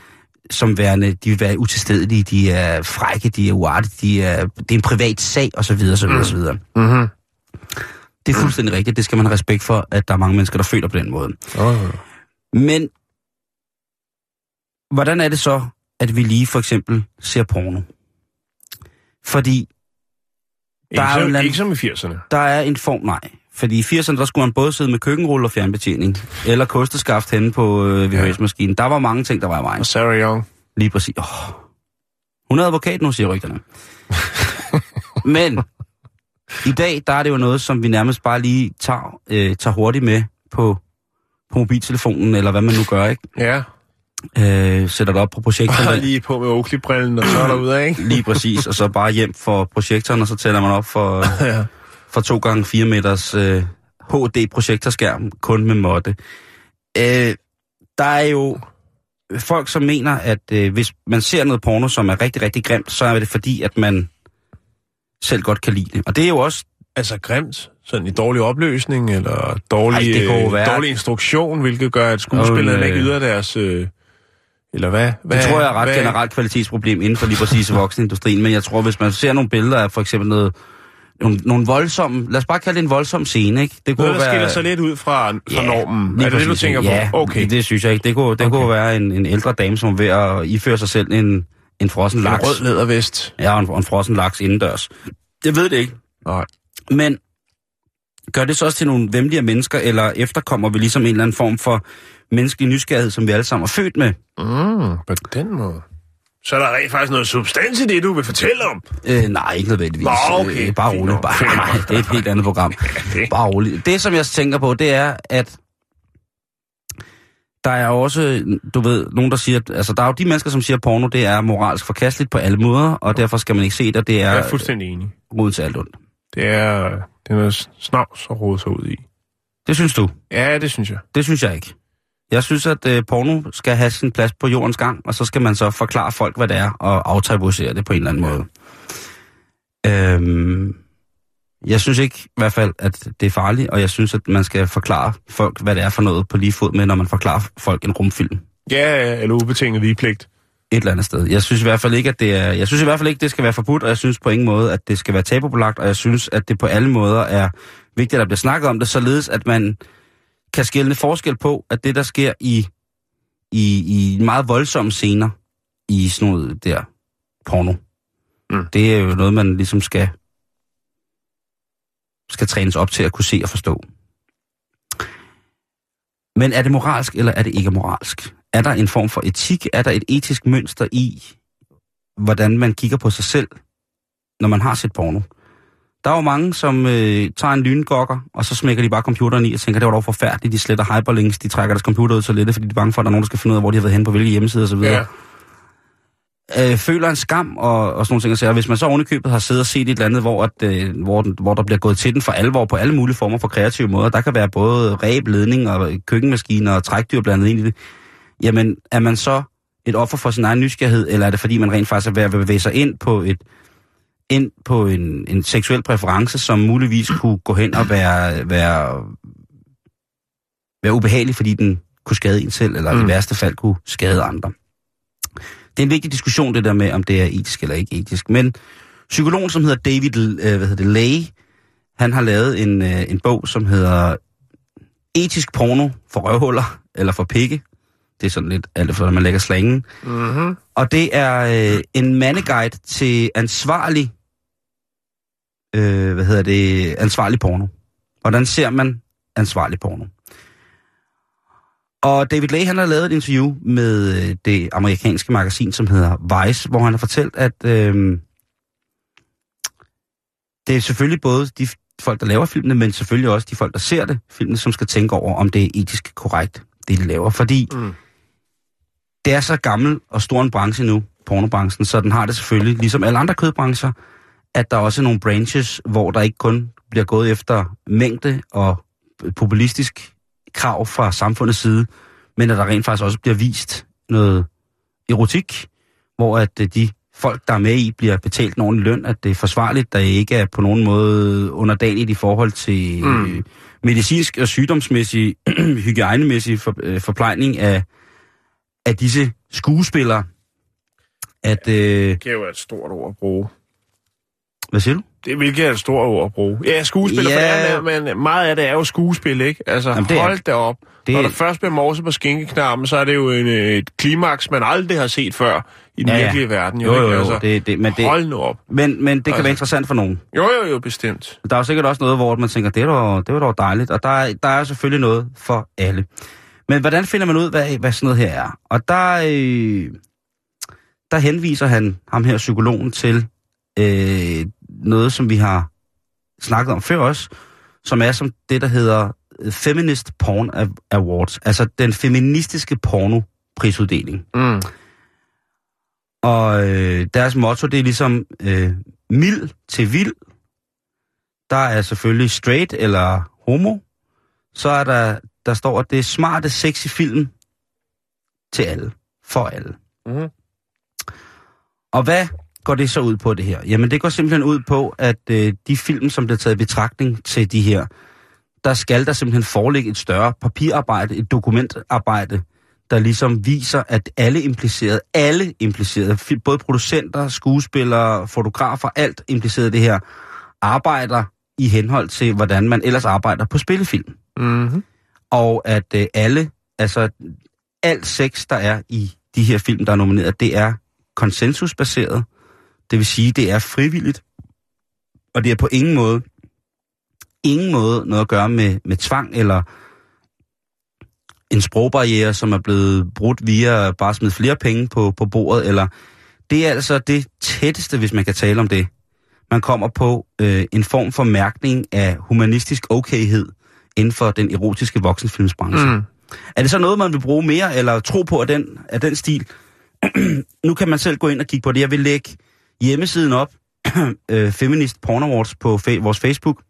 som værende, de vil være utilstedelige, de er frække, de er uartige, de er, det er en privat sag, og så videre, så videre, så videre. Mm-hmm. Det er fuldstændig rigtigt, det skal man have respekt for, at der er mange mennesker, der føler på den måde. Oh. Men, hvordan er det så, at vi lige for eksempel ser porno? Fordi Ikke, Der er jo en som, anden- ikke som i 80'erne. der er en form, nej. Fordi i 80'erne, der skulle man både sidde med køkkenrulle og fjernbetjening, eller kosteskaft henne på øh, VHS-maskinen. Der var mange ting, der var i vejen. Og Sarah Young. Lige præcis. Oh. Hun er advokat nu, siger rygterne. Men i dag, der er det jo noget, som vi nærmest bare lige tager, øh, tager hurtigt med på, på mobiltelefonen, eller hvad man nu gør, ikke? Ja. øh, sætter det op på projektoren. Bare lige på med Oakley-brillen, og så er der ud af, ikke? Lige præcis, og så bare hjem for projektoren, og så tænder man op for, Ja. for 2 gange 4 meters øh, HD-projektorskærm, kun med måtte. Øh, der er jo folk, som mener, at øh, hvis man ser noget porno, som er rigtig, rigtig grimt, så er det fordi, at man selv godt kan lide det. Og det er jo også Altså grimt, sådan i dårlig opløsning, eller dårlig, Ej, det kunne øh, være- dårlig instruktion, hvilket gør, at skuespillerne øh, ikke yder deres... Øh, eller hvad? hvad Det tror jeg er ret hvad, generelt kvalitetsproblem inden for lige præcis voksenindustrien, men jeg tror, hvis man ser nogle billeder af for eksempel noget, nogle, nogle voldsomme, lad os bare kalde det en voldsom scene, ikke? Det Noget, der være, skiller sig lidt ud fra, fra Ja, normen. Er det det, du tænker ja, på? Okay. det synes jeg ikke. Det kunne, det Okay. kunne være en, en ældre dame, som er ved at iføre sig selv en, en frossen En laks. rød lædervest. Ja, og en, og en frossen laks indendørs. Jeg ved det ikke. Nej. Men gør det så også til nogle vemmelige mennesker, eller efterkommer vi ligesom en eller anden form for menneskelig nysgerrighed, som vi alle sammen er født med? Mm, på den måde. Så er der rent faktisk noget substans i det, du vil fortælle om. Øh, nej, ikke nødvendigvis. Nå, okay. Øh, bare roligt. Bare, nej, det er et helt andet program. Bare roligt. Det, som jeg tænker på, det er, at der er også, du ved, nogen, der siger, altså, der er jo de mennesker, som siger, at porno, det er moralsk forkasteligt på alle måder, og derfor skal man ikke se det, det er, Jeg er fuldstændig enig. roden til alt ondt. Det er, det er noget snavs at rode sig ud i. Det synes du? Ja, det synes jeg. Det synes jeg ikke. Jeg synes, at øh, porno skal have sin plads på jordens gang, og så skal man så forklare folk, hvad det er, og aftabuisere det på en eller anden måde. Øhm, jeg synes ikke i hvert fald, at det er farligt, og jeg synes, at man skal forklare folk, hvad det er for noget på lige fod med, når man forklarer folk en rumfilm Ja, eller ubetinget vigepligt. et eller andet sted. Jeg synes i hvert fald ikke, at det er, jeg synes i hvert fald ikke, det skal være forbudt, og jeg synes på ingen måde, at det skal være tabubelagt, og jeg synes, at det på alle måder er vigtigt, at der bliver snakket om det, således at man kan skille forskel på, at det, der sker i, i, i meget voldsomme scener i sådan noget der porno, Mm. det er jo noget, man ligesom skal skal trænes op til at kunne se og forstå. Men er det moralsk, eller er det ikke moralsk? Er der en form for etik? Er der et etisk mønster i, hvordan man kigger på sig selv, når man har set porno? Der er jo mange, som øh, tager en lyngokker, og så smækker de bare computeren i og tænker, det var dog forfærdeligt. De sletter hyperlinks, de trækker deres computer ud så lidt, fordi de er bange for, at der er nogen, der skal finde ud af, hvor de har været hen på hvilke hjemmesider osv. Ja. Øh, føler en skam og, og sådan nogle ting. sige. Og hvis man så ovenikøbet har siddet og set et eller andet, hvor, at, øh, hvor, den, hvor der bliver gået til den for alvor på alle mulige former for kreative måder, der kan være både ræb, ledning og køkkenmaskiner og trækdyr blandet ind i det, jamen er man så et offer for sin egen nysgerrighed, eller er det fordi, man rent faktisk er ved at bevæge sig ind på et ind på en, en seksuel præference, som muligvis kunne gå hen og være, være, være ubehagelig, fordi den kunne skade en selv, eller mm. i værste fald kunne skade andre. Det er en vigtig diskussion, det der med, om det er etisk eller ikke etisk. Men psykologen, som hedder David øh, hvad hedder det, Lay, han har lavet en, øh, en bog, som hedder Etisk porno for røvhuller, eller for pikke. Det er sådan lidt alt efter, når man lægger slangen. Mm-hmm. Og det er øh, en mandeguide til ansvarlig, øh, hvad hedder det, ansvarlig porno. Hvordan ser man ansvarlig porno? Og David Lay, han har lavet et interview med øh, det amerikanske magasin, som hedder Vice, hvor han har fortalt, at øh, det er selvfølgelig både de folk, der laver filmene, men selvfølgelig også de folk, der ser det, filmene, som skal tænke over, om det er etisk korrekt, det de laver. Fordi Mm. det er så gammel og stor en branche nu, pornobranchen, så den har det selvfølgelig, ligesom alle andre kødbrancher, at der også er nogle branches, hvor der ikke kun bliver gået efter mængde og populistisk krav fra samfundets side, men at der rent faktisk også bliver vist noget erotik, hvor at øh, de folk, der er med i, bliver betalt en ordentlig løn, at det er forsvarligt, der ikke er på nogen måde underdanigt i forhold til Mm. mm. medicinsk og sygdomsmæssig, hygiejnemæssig for, øh, forplejning af, af disse skuespillere. At, øh, Det er jo et stort ord at bruge. hvad siger du? Det hvilket er et stort ord at bruge. Ja, skuespiller, Ja. ja. men meget af det er jo skuespil, ikke? Altså, Jamen, det er- hold da op. det Det... Når er- der først bliver morset på skinkeknappen, så er det jo en, øh, et klimaks, man aldrig har set før i den Ja, ja, ja. virkelige verden. Jo, jo, ikke? jo, Altså, det, det, men, det, Hold nu op. men, men det kan Altså- være interessant for nogen. Jo, jo, jo, bestemt. Der er jo sikkert også noget, hvor man tænker, det er dog, det var dog dejligt, og der er, der er selvfølgelig noget for alle. Men hvordan finder man ud, hvad, hvad sådan noget her er? Og der, øh, der henviser han, ham her psykologen, til øh, noget, som vi har snakket om før også, som er som det, der hedder Feminist Porn Awards, altså den feministiske pornopris. prisuddeling. Mm. Og øh, deres motto, det er ligesom øh, mild til vild. Der er selvfølgelig straight eller homo. Så er der, der står, at det er smarte, sexy film til alle. For alle. Mhm. Og hvad går det så ud på det her? Jamen det går simpelthen ud på, at øh, de film, som bliver taget i betragtning til de her, der skal der simpelthen foreligge et større papirarbejde, et dokumentarbejde, der ligesom viser, at alle implicerede, alle implicerede, både producenter, skuespillere, fotografer, alt impliceret i det her, arbejder i henhold til, hvordan man ellers arbejder på spillefilm. Mm-hmm. Og at øh, alle, altså alt sex, der er i de her film, der er nomineret, det er konsensusbaseret. Det vil sige, det er frivilligt. Og det er på ingen måde, ingen måde noget at gøre med, med tvang eller en sprogbarriere, som er blevet brudt via bare smide flere penge på, på bordet, eller det er altså det tætteste, hvis man kan tale om det. Man kommer på øh, en form for mærkning af humanistisk okayhed inden for den erotiske voksenfilmsbranche. Mm. Er det så noget, man vil bruge mere, eller tro på af den, af den stil? nu kan man selv gå ind og kigge på det. Jeg vil lægge hjemmesiden op, øh, Feminist Porn Awards på fa- vores Facebook.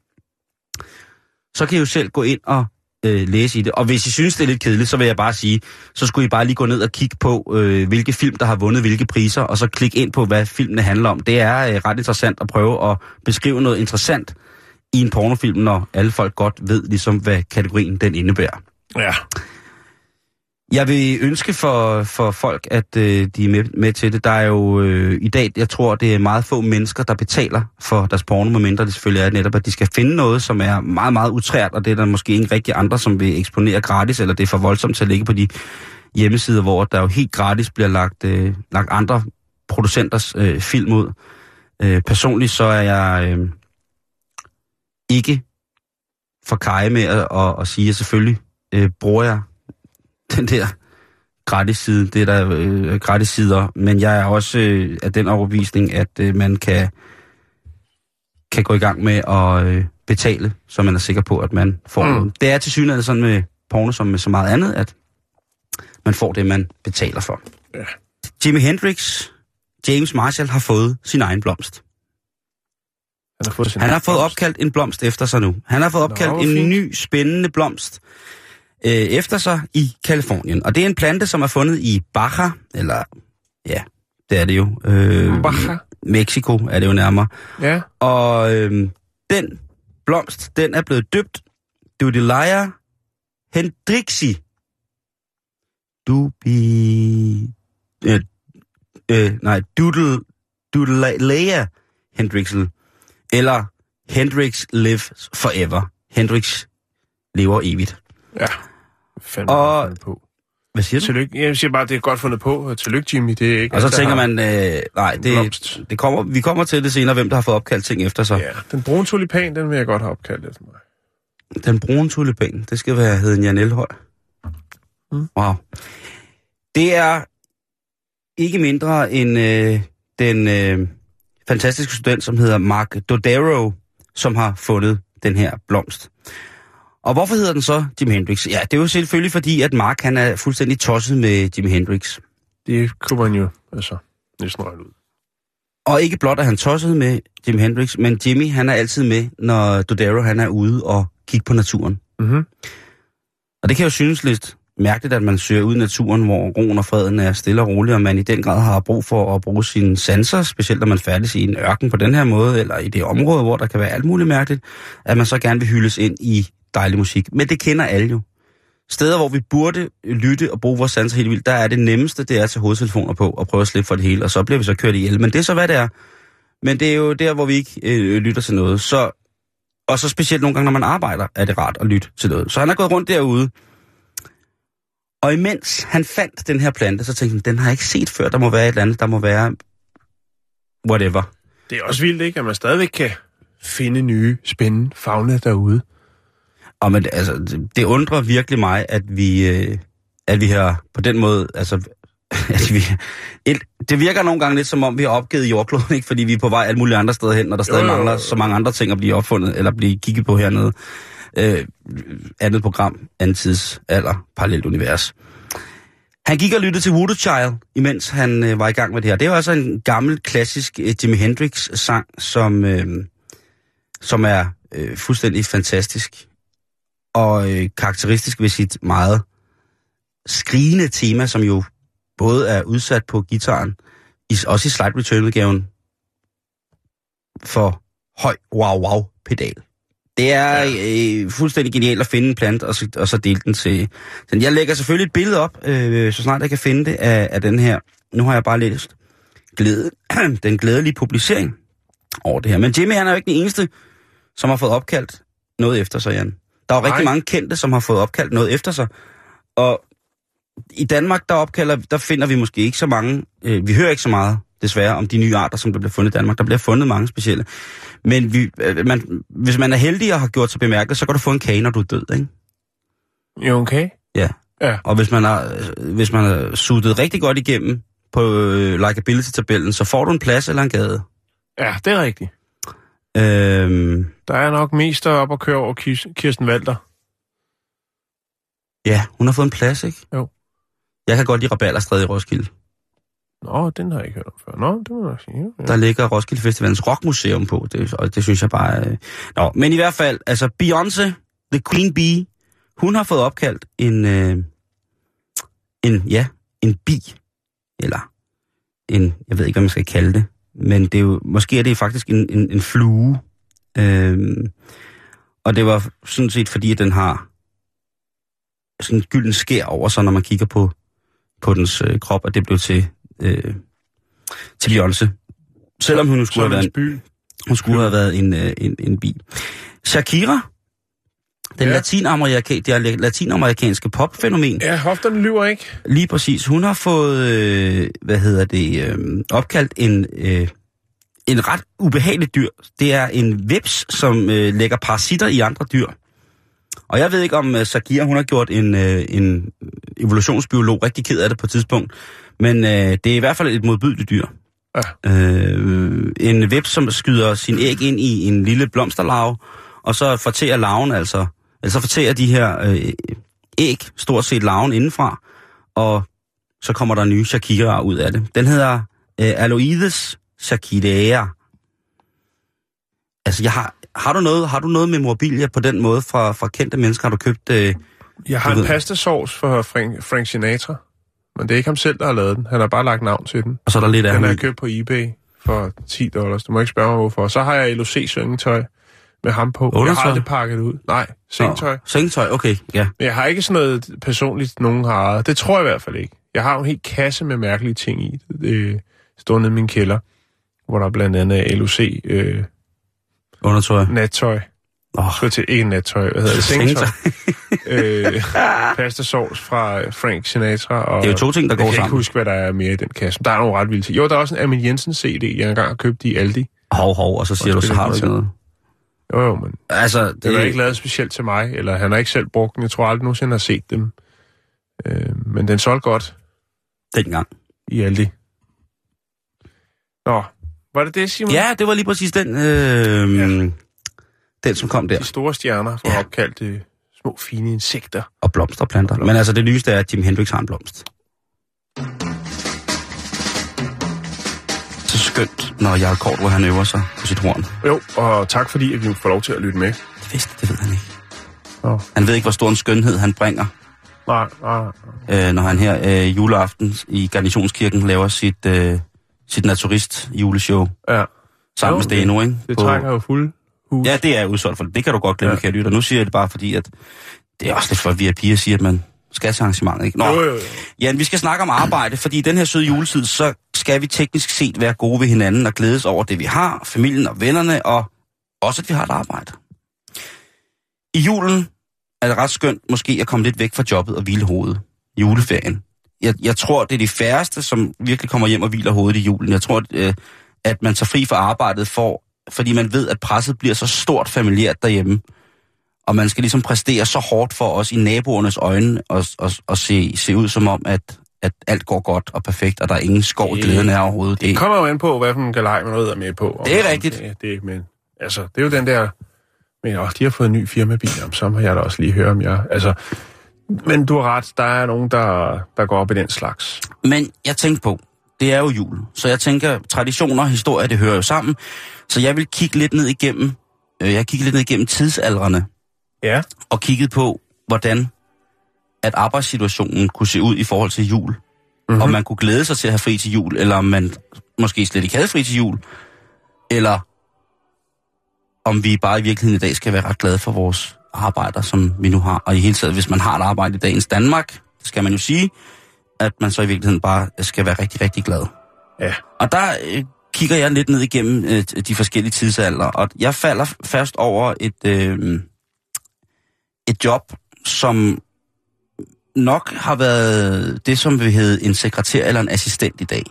Så kan I jo selv gå ind og øh, læse i det. Og hvis I synes, det er lidt kedeligt, så vil jeg bare sige, så skulle I bare lige gå ned og kigge på, øh, hvilke film, der har vundet hvilke priser, og så klik ind på, hvad filmene handler om. Det er øh, ret interessant at prøve at beskrive noget interessant i en pornofilm, når alle folk godt ved, ligesom, hvad kategorien den indebærer. Ja. Jeg vil ønske for, for folk, at øh, de er med, med til det. Der er jo øh, i dag, jeg tror, det er meget få mennesker, der betaler for deres porno, medmindre det selvfølgelig er netop, at de skal finde noget, som er meget, meget utrært, og det er der måske ikke rigtig andre, som vil eksponere gratis, eller det er for voldsomt til at ligge på de hjemmesider, hvor der jo helt gratis bliver lagt, øh, lagt andre producenters øh, film ud. Øh, personligt så er jeg øh, ikke for kaj med at, at, at sige, at selvfølgelig øh, bruger jeg den der gratis side, det er der øh, gratis sider, men jeg er også øh, af den overbevisning, at øh, man kan, kan gå i gang med at øh, betale, så man er sikker på, at man får Mm. noget. Det er til synligheden sådan med porno som med så meget andet, at man får det, man betaler for. Ja. Jimi Hendrix, James Marshall har fået sin egen blomst. Han har fået, sin Han har fået opkaldt en blomst efter sig nu. Han har fået opkaldt hvor en fint. ny, spændende blomst øh, efter sig i Kalifornien. Og det er en plante, som er fundet i Baja, eller ja, det er det jo. Øh, Baja. Mexico er det jo nærmere. Ja. Og øh, den blomst, den er blevet døbt Dudelia hendrixi. Dubi... Øh, øh, nej, Doodle... Dudelia hendrixel. Eller Hendrix lives forever. Hendrix lever evigt. Ja. Fandme Og- på. Hvad siger du? Tillykke. Jeg siger bare, det er godt fundet på. Tillykke, Jimmy. Det er ikke Og så tænker man, øh, nej, det, blomst. det kommer, vi kommer til det senere, hvem der har fået opkaldt ting efter sig. Ja, den brune tulipan, den vil jeg godt have opkaldt efter mig. Den brune tulipan, det skal være heden Jan Elhøj. Mm. Wow. Det er ikke mindre end øh, den øh, fantastiske student, som hedder Mark Dodaro, som har fundet den her blomst. Og hvorfor hedder den så Jimi Hendrix? Ja, det er jo selvfølgelig fordi, at Mark han er fuldstændig tosset med Jimi Hendrix. Det kunne man jo altså næsten regne ud. Og ikke blot er han tosset med Jimi Hendrix, men Jimmy han er altid med, når Dodaro han er ude og kigge på naturen. Mm-hmm. Og det kan jo synes lidt mærkeligt, at man søger ud i naturen, hvor roen og freden er stille og rolig, og man i den grad har brug for at bruge sine sanser, specielt når man færdes i en ørken på den her måde, eller i det område, hvor der kan være alt muligt mærkeligt, at man så gerne vil hyldes ind i dejlig musik. Men det kender alle jo. Steder, hvor vi burde lytte og bruge vores sanser helt vildt, der er det nemmeste, det er at tage hovedtelefoner på og prøve at slippe for det hele, og så bliver vi så kørt ihjel. Men det er så, hvad det er. Men det er jo der, hvor vi ikke øh, lytter til noget. Så, og så specielt nogle gange, når man arbejder, er det rart at lytte til noget. Så han er gået rundt derude, og imens han fandt den her plante, så tænkte han, den har jeg ikke set før. Der må være et eller andet, der må være whatever. Det er også vildt, ikke? At man stadigvæk kan finde nye, spændende fauna derude. Og men, altså, det, undrer virkelig mig, at vi, øh, at vi har på den måde, altså, at vi, et, det virker nogle gange lidt som om, vi har opgivet jordkloden, ikke? fordi vi er på vej alle mulige andre steder hen, når der stadig Jo, jo, jo. mangler så mange andre ting at blive opfundet, eller blive kigget på hernede. Øh, andet program, anden tidsalder, parallelt univers. Han gik og lyttede til Voodoo Child, imens han øh, var i gang med det her. Det er jo altså en gammel, klassisk øh, Jimi Hendrix-sang, som, øh, som er øh, fuldstændig fantastisk. Og øh, karakteristisk ved sit meget skrigende tema, som jo både er udsat på gitaren, i, også i slide return-udgaven, for høj wow-wow-pedal. Det er øh, fuldstændig genialt at finde en plant, og så, og så dele den til... Den. Jeg lægger selvfølgelig et billede op, øh, så snart jeg kan finde det, af, af den her. Nu har jeg bare læst glæde, den glædelige publicering over det her. Men Jimmy, han er jo ikke den eneste, som har fået opkaldt noget efter sig, Jan. Der er jo rigtig mange kendte, som har fået opkaldt noget efter sig. Og i Danmark, der, opkalder, der finder vi måske ikke så mange... Øh, vi hører ikke så meget, desværre, om de nye arter, som der bliver fundet i Danmark. Der bliver fundet mange specielle. Men vi, øh, man, hvis man er heldig og har gjort sig bemærket, så kan du få en kage, når du er død, ikke? Jo, okay. Ja. Ja. Og hvis man har, øh, hvis man har suttet rigtig godt igennem på øh, likability-tabellen, så får du en plads eller en gade. Ja, det er rigtigt. Øhm, Der er nok mest op at køre over Kirsten Walter. ja, hun har fået en plads, ikke? Jo. Jeg kan godt lide Rabalderstræde i Roskilde. Nå, den har jeg ikke hørt om før. Nå, det må jeg sige. Ja. Der ligger Roskilde Festivalens rockmuseum på, det, og det synes jeg bare... Øh... Nå, men i hvert fald, altså Beyoncé, The Queen Bee, hun har fået opkaldt en, øh... en, ja, en bi, eller en, jeg ved ikke, hvad man skal kalde det, men det er jo, måske er det faktisk en, en, en flue. Øhm, og det var sådan set fordi, at den har sådan en gylden skær over sig, når man kigger på, på dens øh, krop, at det blev til, øh, til Beyoncé. Selvom hun nu skulle have været en, by. hun skulle have været en, øh, en, en bi. Shakira, den Ja. ja. latinamerika, det latinamerikanske popfænomen, Ja, hofterne lyver ikke. Lige præcis. Hun har fået, øh, hvad hedder det, øh, opkaldt en, øh, en ret ubehagelig dyr. Det er en veps, som øh, lægger parasitter i andre dyr. Og jeg ved ikke, om øh, Shakira, hun har gjort en, øh, en evolutionsbiolog rigtig ked af det på et tidspunkt. Men øh, det er i hvert fald et modbydeligt dyr. Ja. Øh, en veps, som skyder sin æg ind i en lille blomsterlarve, og så fortærer larven altså, altså så fortærer de her øh, æg stort set larven indenfra, og så kommer der nye Shakira ud af det. Den hedder øh, Aloides Shakiraea. Altså, jeg har, har, du noget, har du noget memorabilia på den måde fra, fra kendte mennesker? Har du købt... Øh, Jeg har en ved- pastasauce for Frank, Frank Sinatra. Men det er ikke ham selv, der har lavet den. Han har bare lagt navn til den. og så er der lidt af Den har jeg købt på eBay for 10 dollars. Du må ikke spørge mig, hvorfor. Så har jeg LOC syngetøj med ham på. Jeg har Undertøj? aldrig pakket ud. Nej, sengetøj. Nå, Sengetøj, okay, ja. Men jeg har ikke sådan noget personligt, nogen har ejet. Det tror jeg i hvert fald ikke. Jeg har en hel kasse med mærkelige ting i. Det står nede i min kælder, hvor der blandt andet er LOC øh, Undertøj. nattøj. Åh, Skal jeg til ikke nattøj, hvad hedder det? Sengetøj. øh, pastasauce fra øh, Frank Sinatra. Og Det er jo to ting, der jeg går kan ikke sammen. huske, hvad der er mere i den kasse. Der er nogle ret vilde ting. Jo, der er også en Amin Jensen CD, jeg engang har købt i Aldi. Hov, hov, og så siger du, så har du ikke noget. Jo, jo, men Altså, det er det, ikke lavet specielt til mig, eller han har ikke selv brugt den. Jeg tror aldrig nogensinde har set dem. Øh, men den solgte godt dengang. i Aldi. Nå, var det det, Simon? Ja, det var lige præcis den, øh, ja. den som kom der. De store stjerner får Ja. ja. opkaldt øh, små, fine insekter. Og blomsterplanter. Men altså, det nyeste er, at Jim Hendrix har en blomst. Skønt, når Jarl hvor han øver sig på sit horn. Jo, og tak fordi, at vi får lov til at lytte med. Det vidste, det ved han ikke. Nå. Han ved ikke, hvor stor en skønhed han bringer, Nej, nej, nej. øh, når han her øh, juleaften i Garnitionskirken laver sit, øh, sit naturist juleshow Ja, sammen Jo, med Steno, ikke? det På- trækker jo fuld hus. Ja, det er udsolgt for det. Det kan du godt glemme, Ja. kære lytter. Nu siger jeg det bare fordi, at det er også lidt for VIP at sige, at man skal til arrangementet, ikke? Nå, Jo, jo, jo. Jan, vi skal snakke om arbejde, fordi i den her søde juletid, så skal vi teknisk set være gode ved hinanden og glædes over det, vi har, familien og vennerne, og også, at vi har et arbejde. I julen er det ret skønt måske at komme lidt væk fra jobbet og hvile hovedet. Juleferien. Jeg, jeg tror, det er de færreste, som virkelig kommer hjem og hviler hovedet i julen. Jeg tror, øh, at man tager fri fra arbejdet, for, fordi man ved, at presset bliver så stort familiært derhjemme. Og man skal ligesom præstere så hårdt for os i naboernes øjne og, og, og se, se ud som om, at, at alt går godt og perfekt, og der er ingen skov i Det- glæden af overhovedet. Det kommer jo an på, hvad for en galej man er med på. Det er om rigtigt. Det, det, men, altså, det er jo den der... Men også, de har fået en ny firmabil, om så må jeg da også lige høre, om jeg... Altså, Men du har ret, der er nogen, der, der går op i den slags. Men jeg tænkte på, det er jo jul, så jeg tænker, traditioner og historie, det hører jo sammen. Så jeg vil kigge lidt ned igennem, øh, jeg kigger lidt ned igennem tidsaldrene, Ja. og kigget på, hvordan at arbejdssituationen kunne se ud i forhold til jul. Mm-hmm. Om man kunne glæde sig til at have fri til jul, eller om man måske slet ikke havde fri til jul, eller om vi bare i virkeligheden i dag skal være ret glade for vores arbejder, som vi nu har. Og i hele taget, hvis man har et arbejde i dagens Danmark, det skal man jo sige, at man så i virkeligheden bare skal være rigtig, rigtig glad. Ja. Og der øh, kigger jeg lidt ned igennem øh, de forskellige tidsalder, og jeg falder først over et, øh, et job, som nok har været det, som vi hedder en sekretær eller en assistent i dag.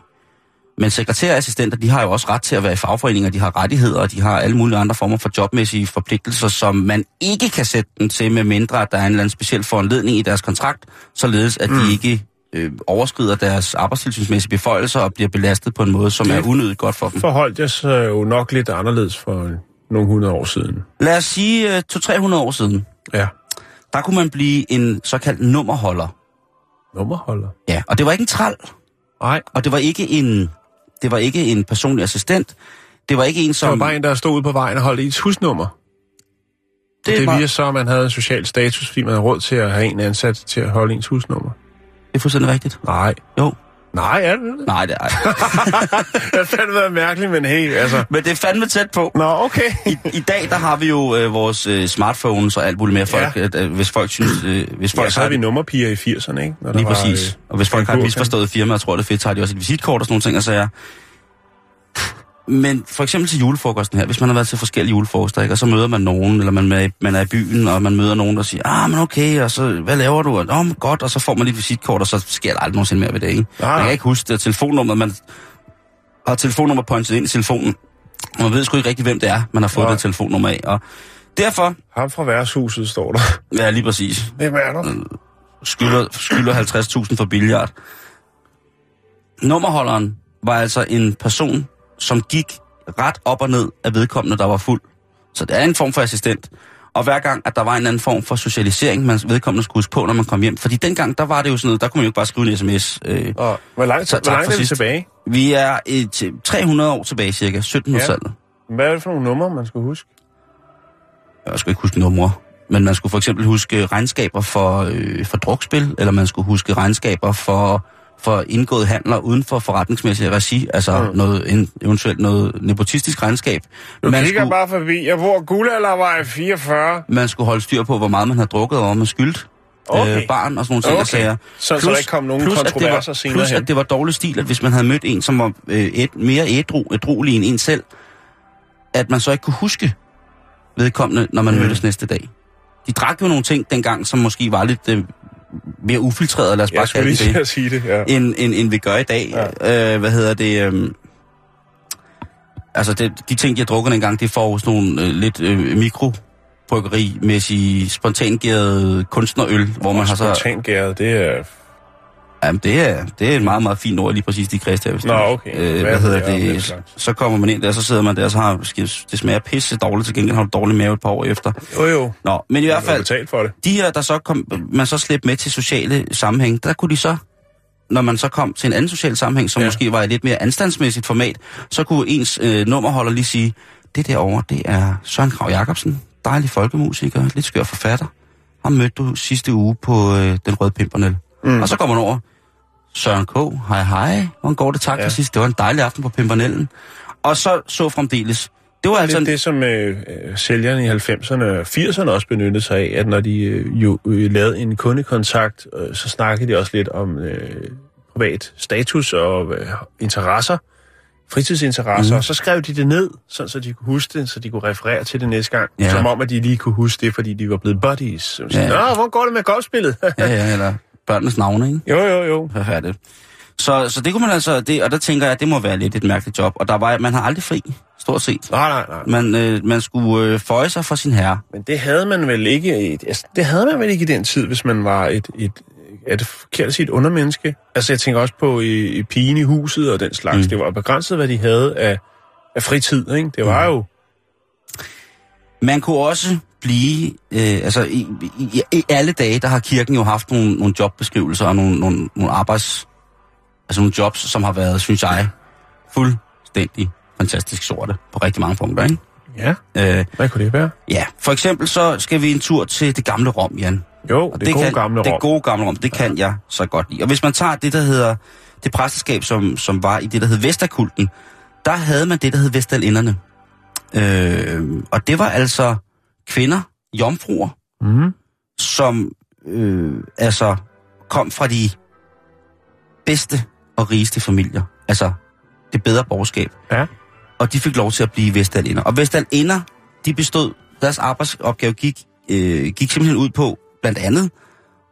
Men sekretærer og assistenter, de har jo også ret til at være i fagforeninger, de har rettigheder, og de har alle mulige andre former for jobmæssige forpligtelser, som man ikke kan sætte dem til, med mindre at der er en eller anden speciel foranledning i deres kontrakt, således at mm. de ikke øh, overskrider deres arbejdstilsynsmæssige beføjelser og bliver belastet på en måde, som Det- er unødigt godt for dem. Forholdt jeg sig jo nok lidt anderledes for nogle hundrede år siden. Lad os sige øh, 200-300 år siden, Ja. Der kunne man blive en såkaldt nummerholder. Nummerholder. Ja, og det var ikke en tral, Nej, og det var ikke en, det var ikke en personlig assistent. Det var ikke en, der var som... bare en, der stod ude på vejen og holdt ens husnummer. Det, det, det var, viser så, at man havde en social status, fordi man havde råd til at have en ansat til at holde ens husnummer. det er fuldstændig rigtigt. Nej. Jo. Nej, er det det? Nej, det er det har fandme været mærkeligt, men hey, altså... Men det er fandme tæt på. Nå, okay. I, I dag, der har vi jo øh, vores øh, smartphones og alt muligt mere. Folk, Ja. øh, hvis folk synes... Øh, hvis folk Ja, så har havde vi det- nummerpiger i 80'erne, ikke? Når Lige var, præcis. øh, Og hvis folk har et misforstået firma og tror, det er fedt, så har de også et visitkort og sådan nogle ting og sager. Men for eksempel til julefrokosten her, hvis man har været til forskellige julefrokoster, ikke, og så møder man nogen, eller man er, i- man er i byen, og man møder nogen, der siger, ah, men okay, og så, hvad laver du? Åh, men godt, og så får man lige et visitkort, og så sker der aldrig nogensinde mere ved det, ikke? Nej. Man kan ikke huske det, telefonnummer, man har telefonnummer pointet ind i telefonen, og man ved sgu ikke rigtig, hvem det er, man har fået Nej. det telefonnummer af, og derfor, Ham fra værtshuset står der. ja, lige præcis, Hvem er du? skylder, skylder 50.000 for billiard. Nummerholderen var altså en person, som gik ret op og ned af vedkommende, der var fuld. Så det er en form for assistent. Og hver gang, at der var en anden form for socialisering, man vedkommende skulle huske på, når man kom hjem. Fordi dengang, der var det jo sådan noget, der kunne man jo ikke bare skrive en sms. Øh, Og hvor langt, Så hvor langt er vi tilbage? vi er et, 300 år tilbage cirka, 1700-tallet. Hvad er det for nogle numre, man skal huske? Jeg skal ikke huske numre. Men man skulle for eksempel huske regnskaber for, øh, for drukspil, eller man skulle huske regnskaber for, for indgået handler uden for forretningsmæssig regi, altså mm. noget, en, eventuelt noget nepotistisk regnskab. Du Man kigger skulle, bare forbi. Jeg bor Guldaldervej 44. man skulle holde styr på, hvor meget man havde drukket, og hvor man skyldt Okay. øh, barn og sådan nogle ting, Okay. sager. Så, så der ikke kom nogen plus, at det kontroverser var, senere plus, hen. at det var dårlig stil, at hvis man havde mødt en, som var øh, et, mere ædru, ædruelig end en selv, at man så ikke kunne huske vedkommende, når man mm. mødtes næste dag. De drak jo nogle ting dengang, som måske var lidt øh, mere ufiltreret, lad os bare Jeg kalde det det, sige det, ja. end, end, end vi gør i dag. Ja. Øh, hvad hedder det? Øh, altså, det, de ting, de har drukket engang, det får sådan nogle øh, lidt øh, mikrobryggeri-mæssige spontangæret kunstnerøl, hvor man har så... Spontangæret, det er... Jamen, det er, det er et meget, meget fint ord, lige præcis de kreds der. Nå, det okay. Øh, Hvad hedder det? slags? Så kommer man ind der, så sidder man der, så har det smager pisse dårligt, til gengæld har du dårlig mave et par år efter. Jo, jo. Nå, men i hvert fald, betalt for det. de her, der så kom, man så slæbte med til sociale sammenhæng, der kunne de så, når man så kom til en anden social sammenhæng, som ja. måske var i lidt mere anstandsmæssigt format, så kunne ens øh, nummerholder lige sige, det derovre, det er Søren Krav Jacobsen, dejlig folkemusiker, lidt skør forfatter. Ham mødte du sidste uge på øh, Den Røde Pimpernel. Mm. Og så går man over, Søren K., hej hej, hvordan går det tak ja. For sidst? Det var en dejlig aften på Pimpernellen. Og så så fremdeles. Det var altså... Det det, som øh, øh, sælgerne i 90'erne og 80'erne også benyttede sig af, at når de øh, jo øh, lavede en kundekontakt, øh, så snakkede de også lidt om øh, privat status og øh, interesser, fritidsinteresser, mm. og så skrev de det ned, sådan, så de kunne huske det, så de kunne referere til det næste gang. Ja. Som om, at de lige kunne huske det, fordi de var blevet buddies. Så ja. Ja. Nå, hvor går det med golfspillet? Ja, ja, eller børnenes navne, ikke? jo, jo, jo. Forfærdeligt. Så, så det kunne man altså, det, og der tænker jeg, at det må være lidt et mærkeligt job. Og der var, man har aldrig fri, stort set. Nej, nej, nej. Man, øh, man skulle øh, føje sig for sin herre. Men det havde man vel ikke, et, altså, det havde man vel ikke i den tid, hvis man var et, et er det forkert at sige et undermenneske? Altså jeg tænker også på i, i pigen i huset og den slags. Mm. Det var begrænset, hvad de havde af, af fritid, ikke? Det var Mm. jo... Man kunne også blive, øh, altså i, i, i alle dage, der har kirken jo haft nogle, nogle jobbeskrivelser og nogle, nogle, nogle arbejds, altså nogle jobs, som har været, synes jeg, fuldstændig fantastisk sorte på rigtig mange punkter, ikke? Ja, Øh, hvad kunne det være? ja, for eksempel så skal vi en tur til det gamle Rom, Jan. Jo, det, det gode kan, gamle Det Rom. gode gamle Rom, det kan jeg så godt lide. Og hvis man tager det, der hedder det præsteskab, som, som var i det, der hed Vesterkulten, der havde man det, der hed Vestalinderne. Øh, og det var altså kvinder, jomfruer, Mm. som øh, altså kom fra de bedste og rigeste familier. Altså det bedre borgerskab. Ja. Og de fik lov til at blive Vestalinder. Og Vestalinder, de bestod, deres arbejdsopgave gik, øh, gik simpelthen ud på, blandt andet,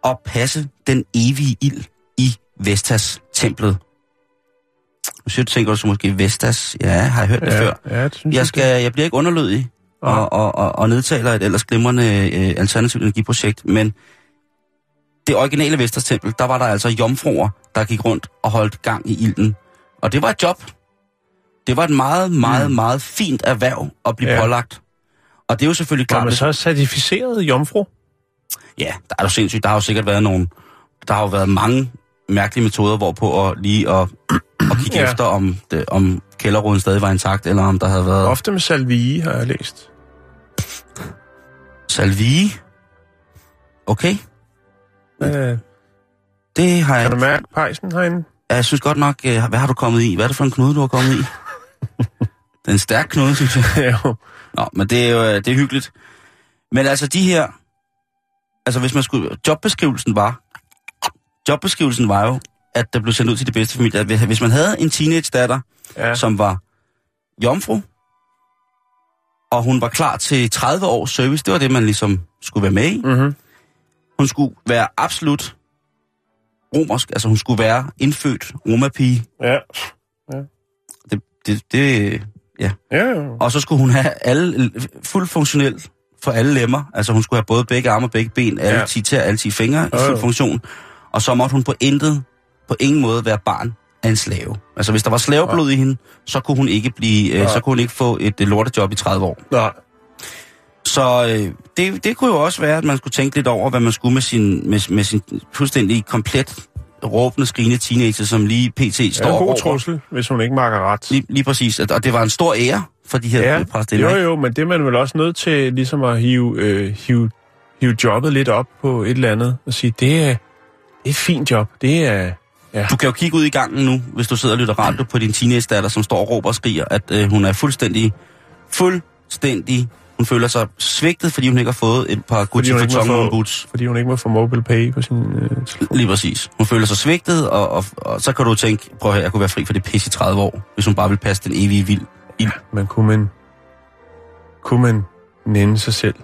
at passe den evige ild i Vestas-templet. Du, tænker du så måske Vestas? Ja, har jeg hørt det Ja, før. ja, det synes Jeg, skal, jeg bliver ikke underlødig og, og, og, og nedtaler et ellers glimrende øh, alternativt energiprojekt, men det originale Vesters Tempel, der var der altså jomfruer, der gik rundt og holdt gang i ilden. Og det var et job. Det var et meget, meget, mm. meget fint erhverv at blive Ja. ja. pålagt. Og det er jo selvfølgelig Var klart... man hvis- så certificeret jomfru? Ja, der er jo sindssygt. Der har jo sikkert været nogle... Der har jo været mange mærkelige metoder, hvorpå at lige at, at kigge Ja. ja. efter, om, det, om kælderruden stadig var intakt, eller om der havde været Ofte med salvie, har jeg læst. salvie. Okay, Øh, det har jeg... kan du mærke pejsen herinde? Jeg synes godt nok, øh, hvad har du kommet i? Hvad er det for en knude, du har kommet i? det er en stærk knude, synes jeg. jo. Nå, men det er jo øh, det er hyggeligt. Men altså de her... Altså hvis man skulle... Jobbeskrivelsen var... Jobbeskrivelsen var jo, at der blev sendt ud til de bedste familier. Hvis- Hvis man havde en teenage datter, Ja. ja. som var jomfru, og hun var klar til 30 års service, det var det, man ligesom skulle være med i. Mm-hmm. Hun skulle være absolut romersk, altså hun skulle være indfødt romapige. Ja. Det, det, det, Ja, jo. Og så skulle hun have alle fuldt funktionel for alle lemmer. Altså hun skulle have både begge arme og begge ben, alle Ja. ja. 10 tæer, alle 10 fingre i Jo, jo. fuld funktion. Og så måtte hun på intet, på ingen måde være barn af en slave. Altså hvis der var slaveblod i hende, så kunne hun ikke blive, øh, Nej. så kunne hun ikke få et øh, lortejob i 30 år. Nej. Så øh, det, det kunne jo også være, at man skulle tænke lidt over, hvad man skulle med sin, med, med sin fuldstændig komplet råbende, skrigende teenager, som lige pt. Står en god over. trussel, hvis hun ikke makker ret. Lige, lige præcis. Og det var en stor ære for de her Ja, ja. præstinder. jo jo, men det er man vel også nødt til ligesom at hive, øh, hive, hive jobbet lidt op på et eller andet og sige, det er, det er et fint job. Det er... Ja. Du kan jo kigge ud i gangen nu, hvis du sidder og lytter radio på din teenage-datter, som står og råber og skriger, at øh, hun er fuldstændig, fuldstændig, hun føler sig svigtet, fordi hun ikke har fået et par Gucci Vuitton boots. Fordi hun ikke må få mobile pay på sin øh, telefon. Lige præcis. Hun føler sig svigtet, og, og, og så kan du tænke, prøv at jeg kunne være fri for det pis i 30 år, hvis hun bare vil passe den evige vild. Men kunne man, kunne man nænde sig selv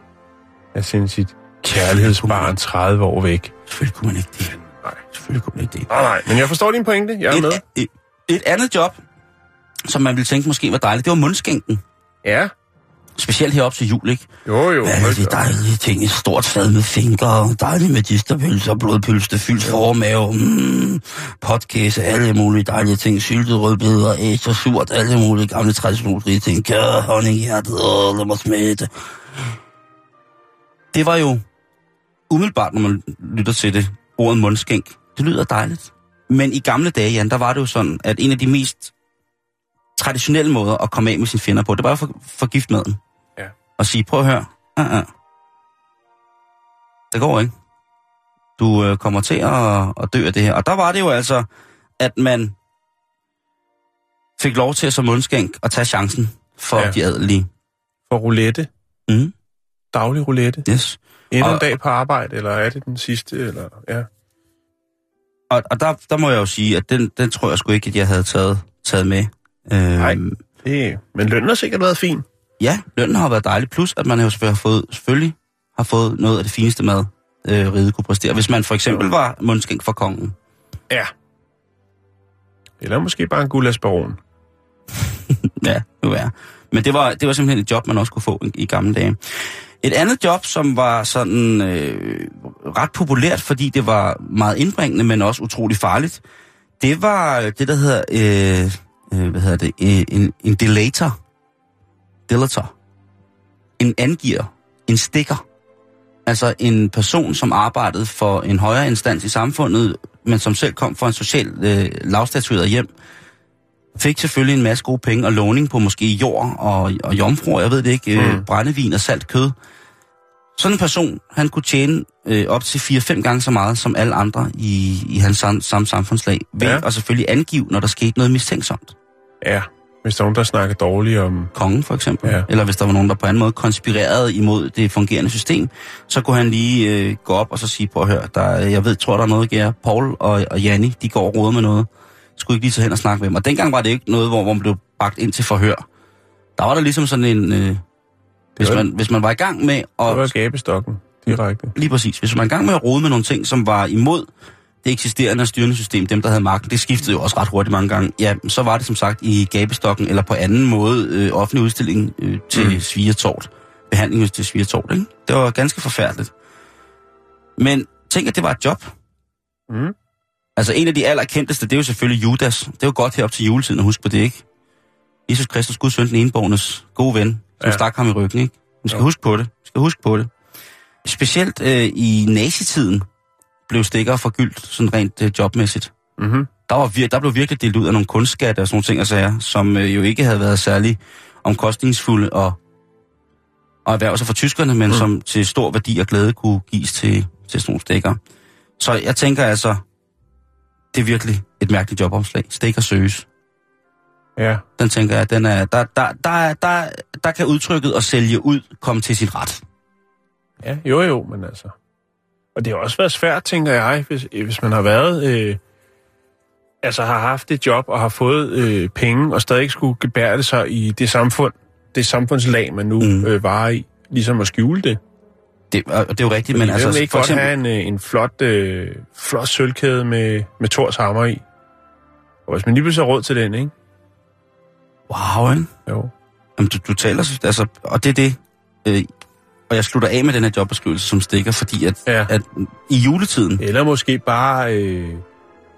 at sende sit kærlighedsbarn 30 år væk? Selvfølgelig kunne man ikke det. Selvfølgelig ikke det. Nej, nej, men jeg forstår din pointe. Jeg er med. Et, et, et andet job, som man ville tænke måske var dejligt, det var mundskænken. Ja. Specielt herop til jul, ikke? Jo, jo. Alle de dejlige ting. Et stort fad med fingre, dejlige medisterpølser, blodpølse, fyldt formave, mm, podcast, alle mulige dejlige ting, syltet rødbeder, æs og surt, alle mulige gamle traditionsrige ting, kør, honning, hjertet, åh, lad mig smage det. Det var jo umiddelbart, når man lytter til det, ordet mundskænk. Det lyder dejligt. Men i gamle dage, Jan, der var det jo sådan, at en af de mest traditionelle måder at komme af med sine fjender på, det var jo for, for giftmaden. Ja. Og sige, prøv at høre, uh -uh. det går ikke. Du øh, kommer til at, at dø af det her. Og der var det jo altså, at man fik lov til at som mundskænk at tage chancen for Ja. de adelige. For roulette. Mm, Daglig roulette. yes. Endnu en dag på arbejde, eller er det den sidste? Eller, ja. Og, og der, der må jeg jo sige, at den, den tror jeg sgu ikke, at jeg havde taget, taget med. Nej. Øhm, Det, men lønnen har sikkert været fin. Ja, lønnen har været dejlig, plus at man jo selvfølgelig har fået, selvfølgelig har fået noget af det fineste mad, øh, riget kunne præstere. Hvis man for eksempel var mundskænk for kongen. Ja. Eller måske bare en gulasbaron. Ja, vil være. Men det var, det var simpelthen et job, man også kunne få i, i gamle dage. Et andet job, som var sådan øh, ret populært, fordi det var meget indbringende, men også utrolig farligt, det var øh, det, der hedder, øh, øh, hvad hedder det, øh, en, en delator. Delator. en angiver, en stikker. Altså en person, som arbejdede for en højere instans i samfundet, men som selv kom fra en social øh, lavstatueret hjem, fik selvfølgelig en masse gode penge og låning på måske jord og, og jomfruer, jeg ved det ikke, øh, Mm. brændevin og salt kød. Sådan en person, han kunne tjene øh, op til 4-5 gange så meget som alle andre i, i hans sam, samme samfundslag, ved Ja. at selvfølgelig angive, når der skete noget mistænksomt. Ja, hvis der er nogen, der snakker dårligt om... Kongen for eksempel, Ja. eller hvis der var nogen, der på anden måde konspirerede imod det fungerende system, så kunne han lige øh, gå op og så sige, på at høre, der, er- jeg ved, tror der er noget, Gere. Paul og, og Janni, de går og råder med noget. Skulle ikke lige tage hen og snakke med dem. Og dengang var det ikke noget, hvor, man blev bragt ind til forhør. Der var der ligesom sådan en... Øh, hvis, man, hvis man var i gang med Det var at... gabestokken direkte. Lige præcis. Hvis man var i gang med at rode med nogle ting, som var imod det eksisterende styrende system, dem der havde magten, det skiftede jo også ret hurtigt mange gange. Ja, så var det som sagt i gabestokken, eller på anden måde øh, offentlig udstilling øh, til Mm. svigertort. Behandling til svigertort, ikke? Det var ganske forfærdeligt. Men tænk, at det var et job. Mm. Altså en af de allerkendteste, det er jo selvfølgelig Judas. Det er jo godt herop til juletiden at huske på det, ikke? Jesus Kristus, Guds søn, den enebornes gode ven, som Ja. ja. stak ham i ryggen, ikke? Man skal Jo. huske på det. Man skal huske på det. Specielt øh, i nazitiden blev stikker forgyldt, sådan rent øh, jobmæssigt. Mm-hmm. Der, var vir- der blev virkelig delt ud af nogle kunstskatte og sådan nogle ting og sager, som øh, jo ikke havde været særlig omkostningsfulde og, og erhverve sig for tyskerne, men mm. som til stor værdi og glæde kunne gives til, til sådan nogle stikker. Så jeg tænker altså, det er virkelig et mærkeligt jobopslag. Stikker søges. Ja. Den tænker jeg, den er, der, der, der, der, der kan udtrykket at sælge ud komme til sin ret. Ja, jo jo, men altså... Og det har også været svært, tænker jeg, hvis, hvis man har været... Øh, altså har haft et job og har fået øh, penge, og stadig ikke skulle gebære sig i det samfund, det samfundslag, man nu. Mm. øh, var i, ligesom at skjule det. Det, og det er jo rigtigt, Men men altså... vil ikke for godt eksempel, have en, øh, en flot, øh, flot sølvkæde med, med Thors hammer i. Og hvis man lige pludselig har råd til den, ikke? Wow, ikke? Jo. Jamen, du, du taler... Altså, og det er det... Øh, og jeg slutter af med den her jobbeskrivelse som stikker, fordi at, Ja. at i juletiden... Eller måske bare øh,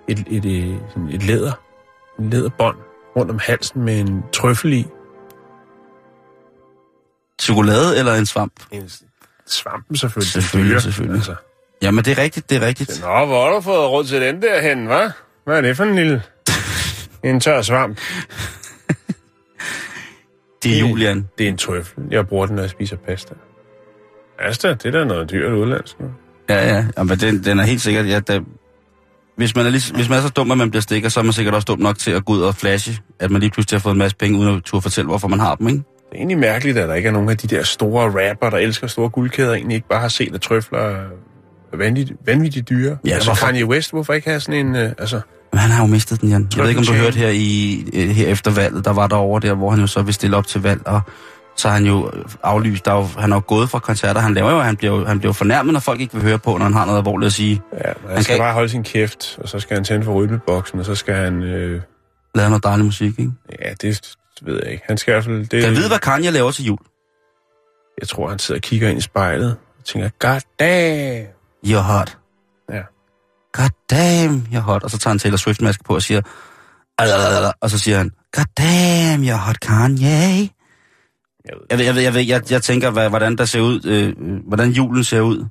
et, et, et, sådan et læder. En læderbånd rundt om halsen med en trøffel i. Chokolade eller en svamp? En svampen selvfølgelig. Selvfølgelig, selvfølgelig. Altså. Jamen, det er rigtigt, det er rigtigt. Nå, hvor har du fået råd til den der hen, hva'? Hvad er det for en lille... En tør svamp. Det er Julian. Det er en trøffel. Jeg bruger den, når jeg spiser pasta. Pasta, det er da noget dyrt udlandsk. nu. Ja, ja. Jamen, den, den er helt sikkert... Ja, der, hvis, man er lige, hvis man er så dum, at man bliver stikker, så er man sikkert også dum nok til at gå ud og flashe, at man lige pludselig har fået en masse penge, uden at turde fortælle, hvorfor man har dem, ikke? Det er egentlig mærkeligt, at der ikke er nogen af de der store rapper, der elsker store guldkæder, egentlig ikke bare har set, at trøfler er vanvittigt, vanvittigt dyre. Ja, altså hvorfor? Kanye West, hvorfor ikke have sådan en... Øh, altså, Men han har jo mistet den, Jan. Jeg ved ikke, om du Tjene. hørte her, i, øh, her efter valget, der var der over der, hvor han jo så vil stille op til valg, og så har han jo aflyst, der er jo, han er jo gået fra koncerter, han laver jo, han bliver jo, han bliver jo fornærmet, når folk ikke vil høre på, når han har noget alvorligt at sige. ja, han, kan skal ikke- bare holde sin kæft, og så skal han tænde for rytmeboksen, og så skal han... Øh, Lave noget dejlig musik, ikke? ja, det ved jeg ikke. Han skal i hvert fald... Det, Kan jeg vide, hvad Kanye laver til jul? Jeg tror, han sidder og kigger ind i spejlet og tænker, god damn! You're hot. Ja. God damn, you're hot. Og så tager han Taylor Swift-maske på og siger, "Alalala," og så siger han, God damn, you're hot, Kanye. Jeg ved, Jeg, ved, jeg, ved, jeg, ved, jeg, tænker, hvad, hvordan der ser ud, øh, hvordan julen ser ud. Kan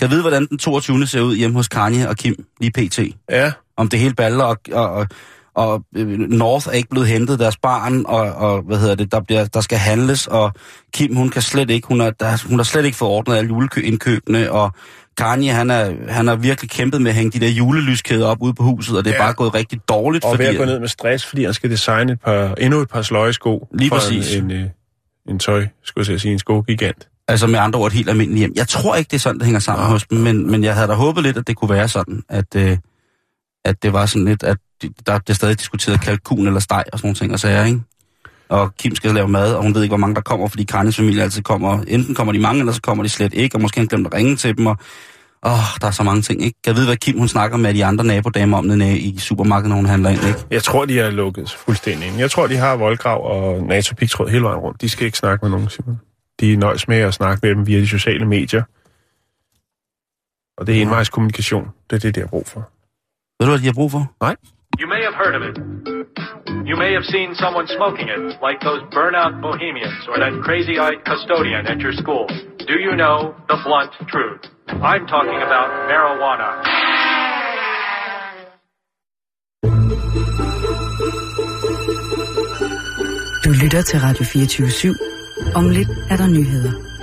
jeg vide, hvordan den 22. ser ud hjemme hos Kanye og Kim, lige pt? ja, Om det hele baller, og, og, og, og øh, North er ikke blevet hentet deres barn, og, og hvad hedder det, der, bliver, der skal handles, og Kim, hun kan slet ikke, hun har, der, hun har slet ikke fået ordnet alle juleindkøbene, og Kanye, han er, han har virkelig kæmpet med at hænge de der julelyskæder op ude på huset, og det er Ja. bare gået rigtig dårligt, og fordi... ved at gå ned med stress, fordi han skal designe et par, endnu et par sløjesko. Lige præcis. En, en, øh, en tøj, skulle jeg sige, en skogigant. Altså med andre ord et helt almindeligt hjem. Jeg tror ikke, det er sådan, det hænger sammen Nå. hos dem, men, men jeg havde da håbet lidt, at det kunne være sådan, at, øh, at det var sådan lidt, at der bliver stadig diskuteret kalkun eller steg og sådan nogle ting og sager, ikke? Og Kim skal lave mad, og hun ved ikke, hvor mange der kommer, fordi Kanyes familie altid kommer. Enten kommer de mange, eller så kommer de slet ikke, og måske han glemt at ringe til dem, og åh, der er så mange ting, ikke? Jeg vide, hvad Kim hun snakker med de andre nabodamer om nede i supermarkedet, når hun handler ind, ikke? Jeg tror, de er lukket fuldstændig ind. Jeg tror, de har voldgrav og NATO-pigtråd hele vejen rundt. De skal ikke snakke med nogen, Simon. De nøjes med at snakke med dem via de sociale medier. Og det er envejskommunikation. Det er det, de har brug for. Ved du, hvad de har brug for? You may have heard of it. You may have seen someone smoking it, like those burnout bohemians or that crazy-eyed custodian at your school. Do you know the blunt truth? I'm talking about marijuana. Du lytter til Radio 24 /7. Om lidt er der nyheder.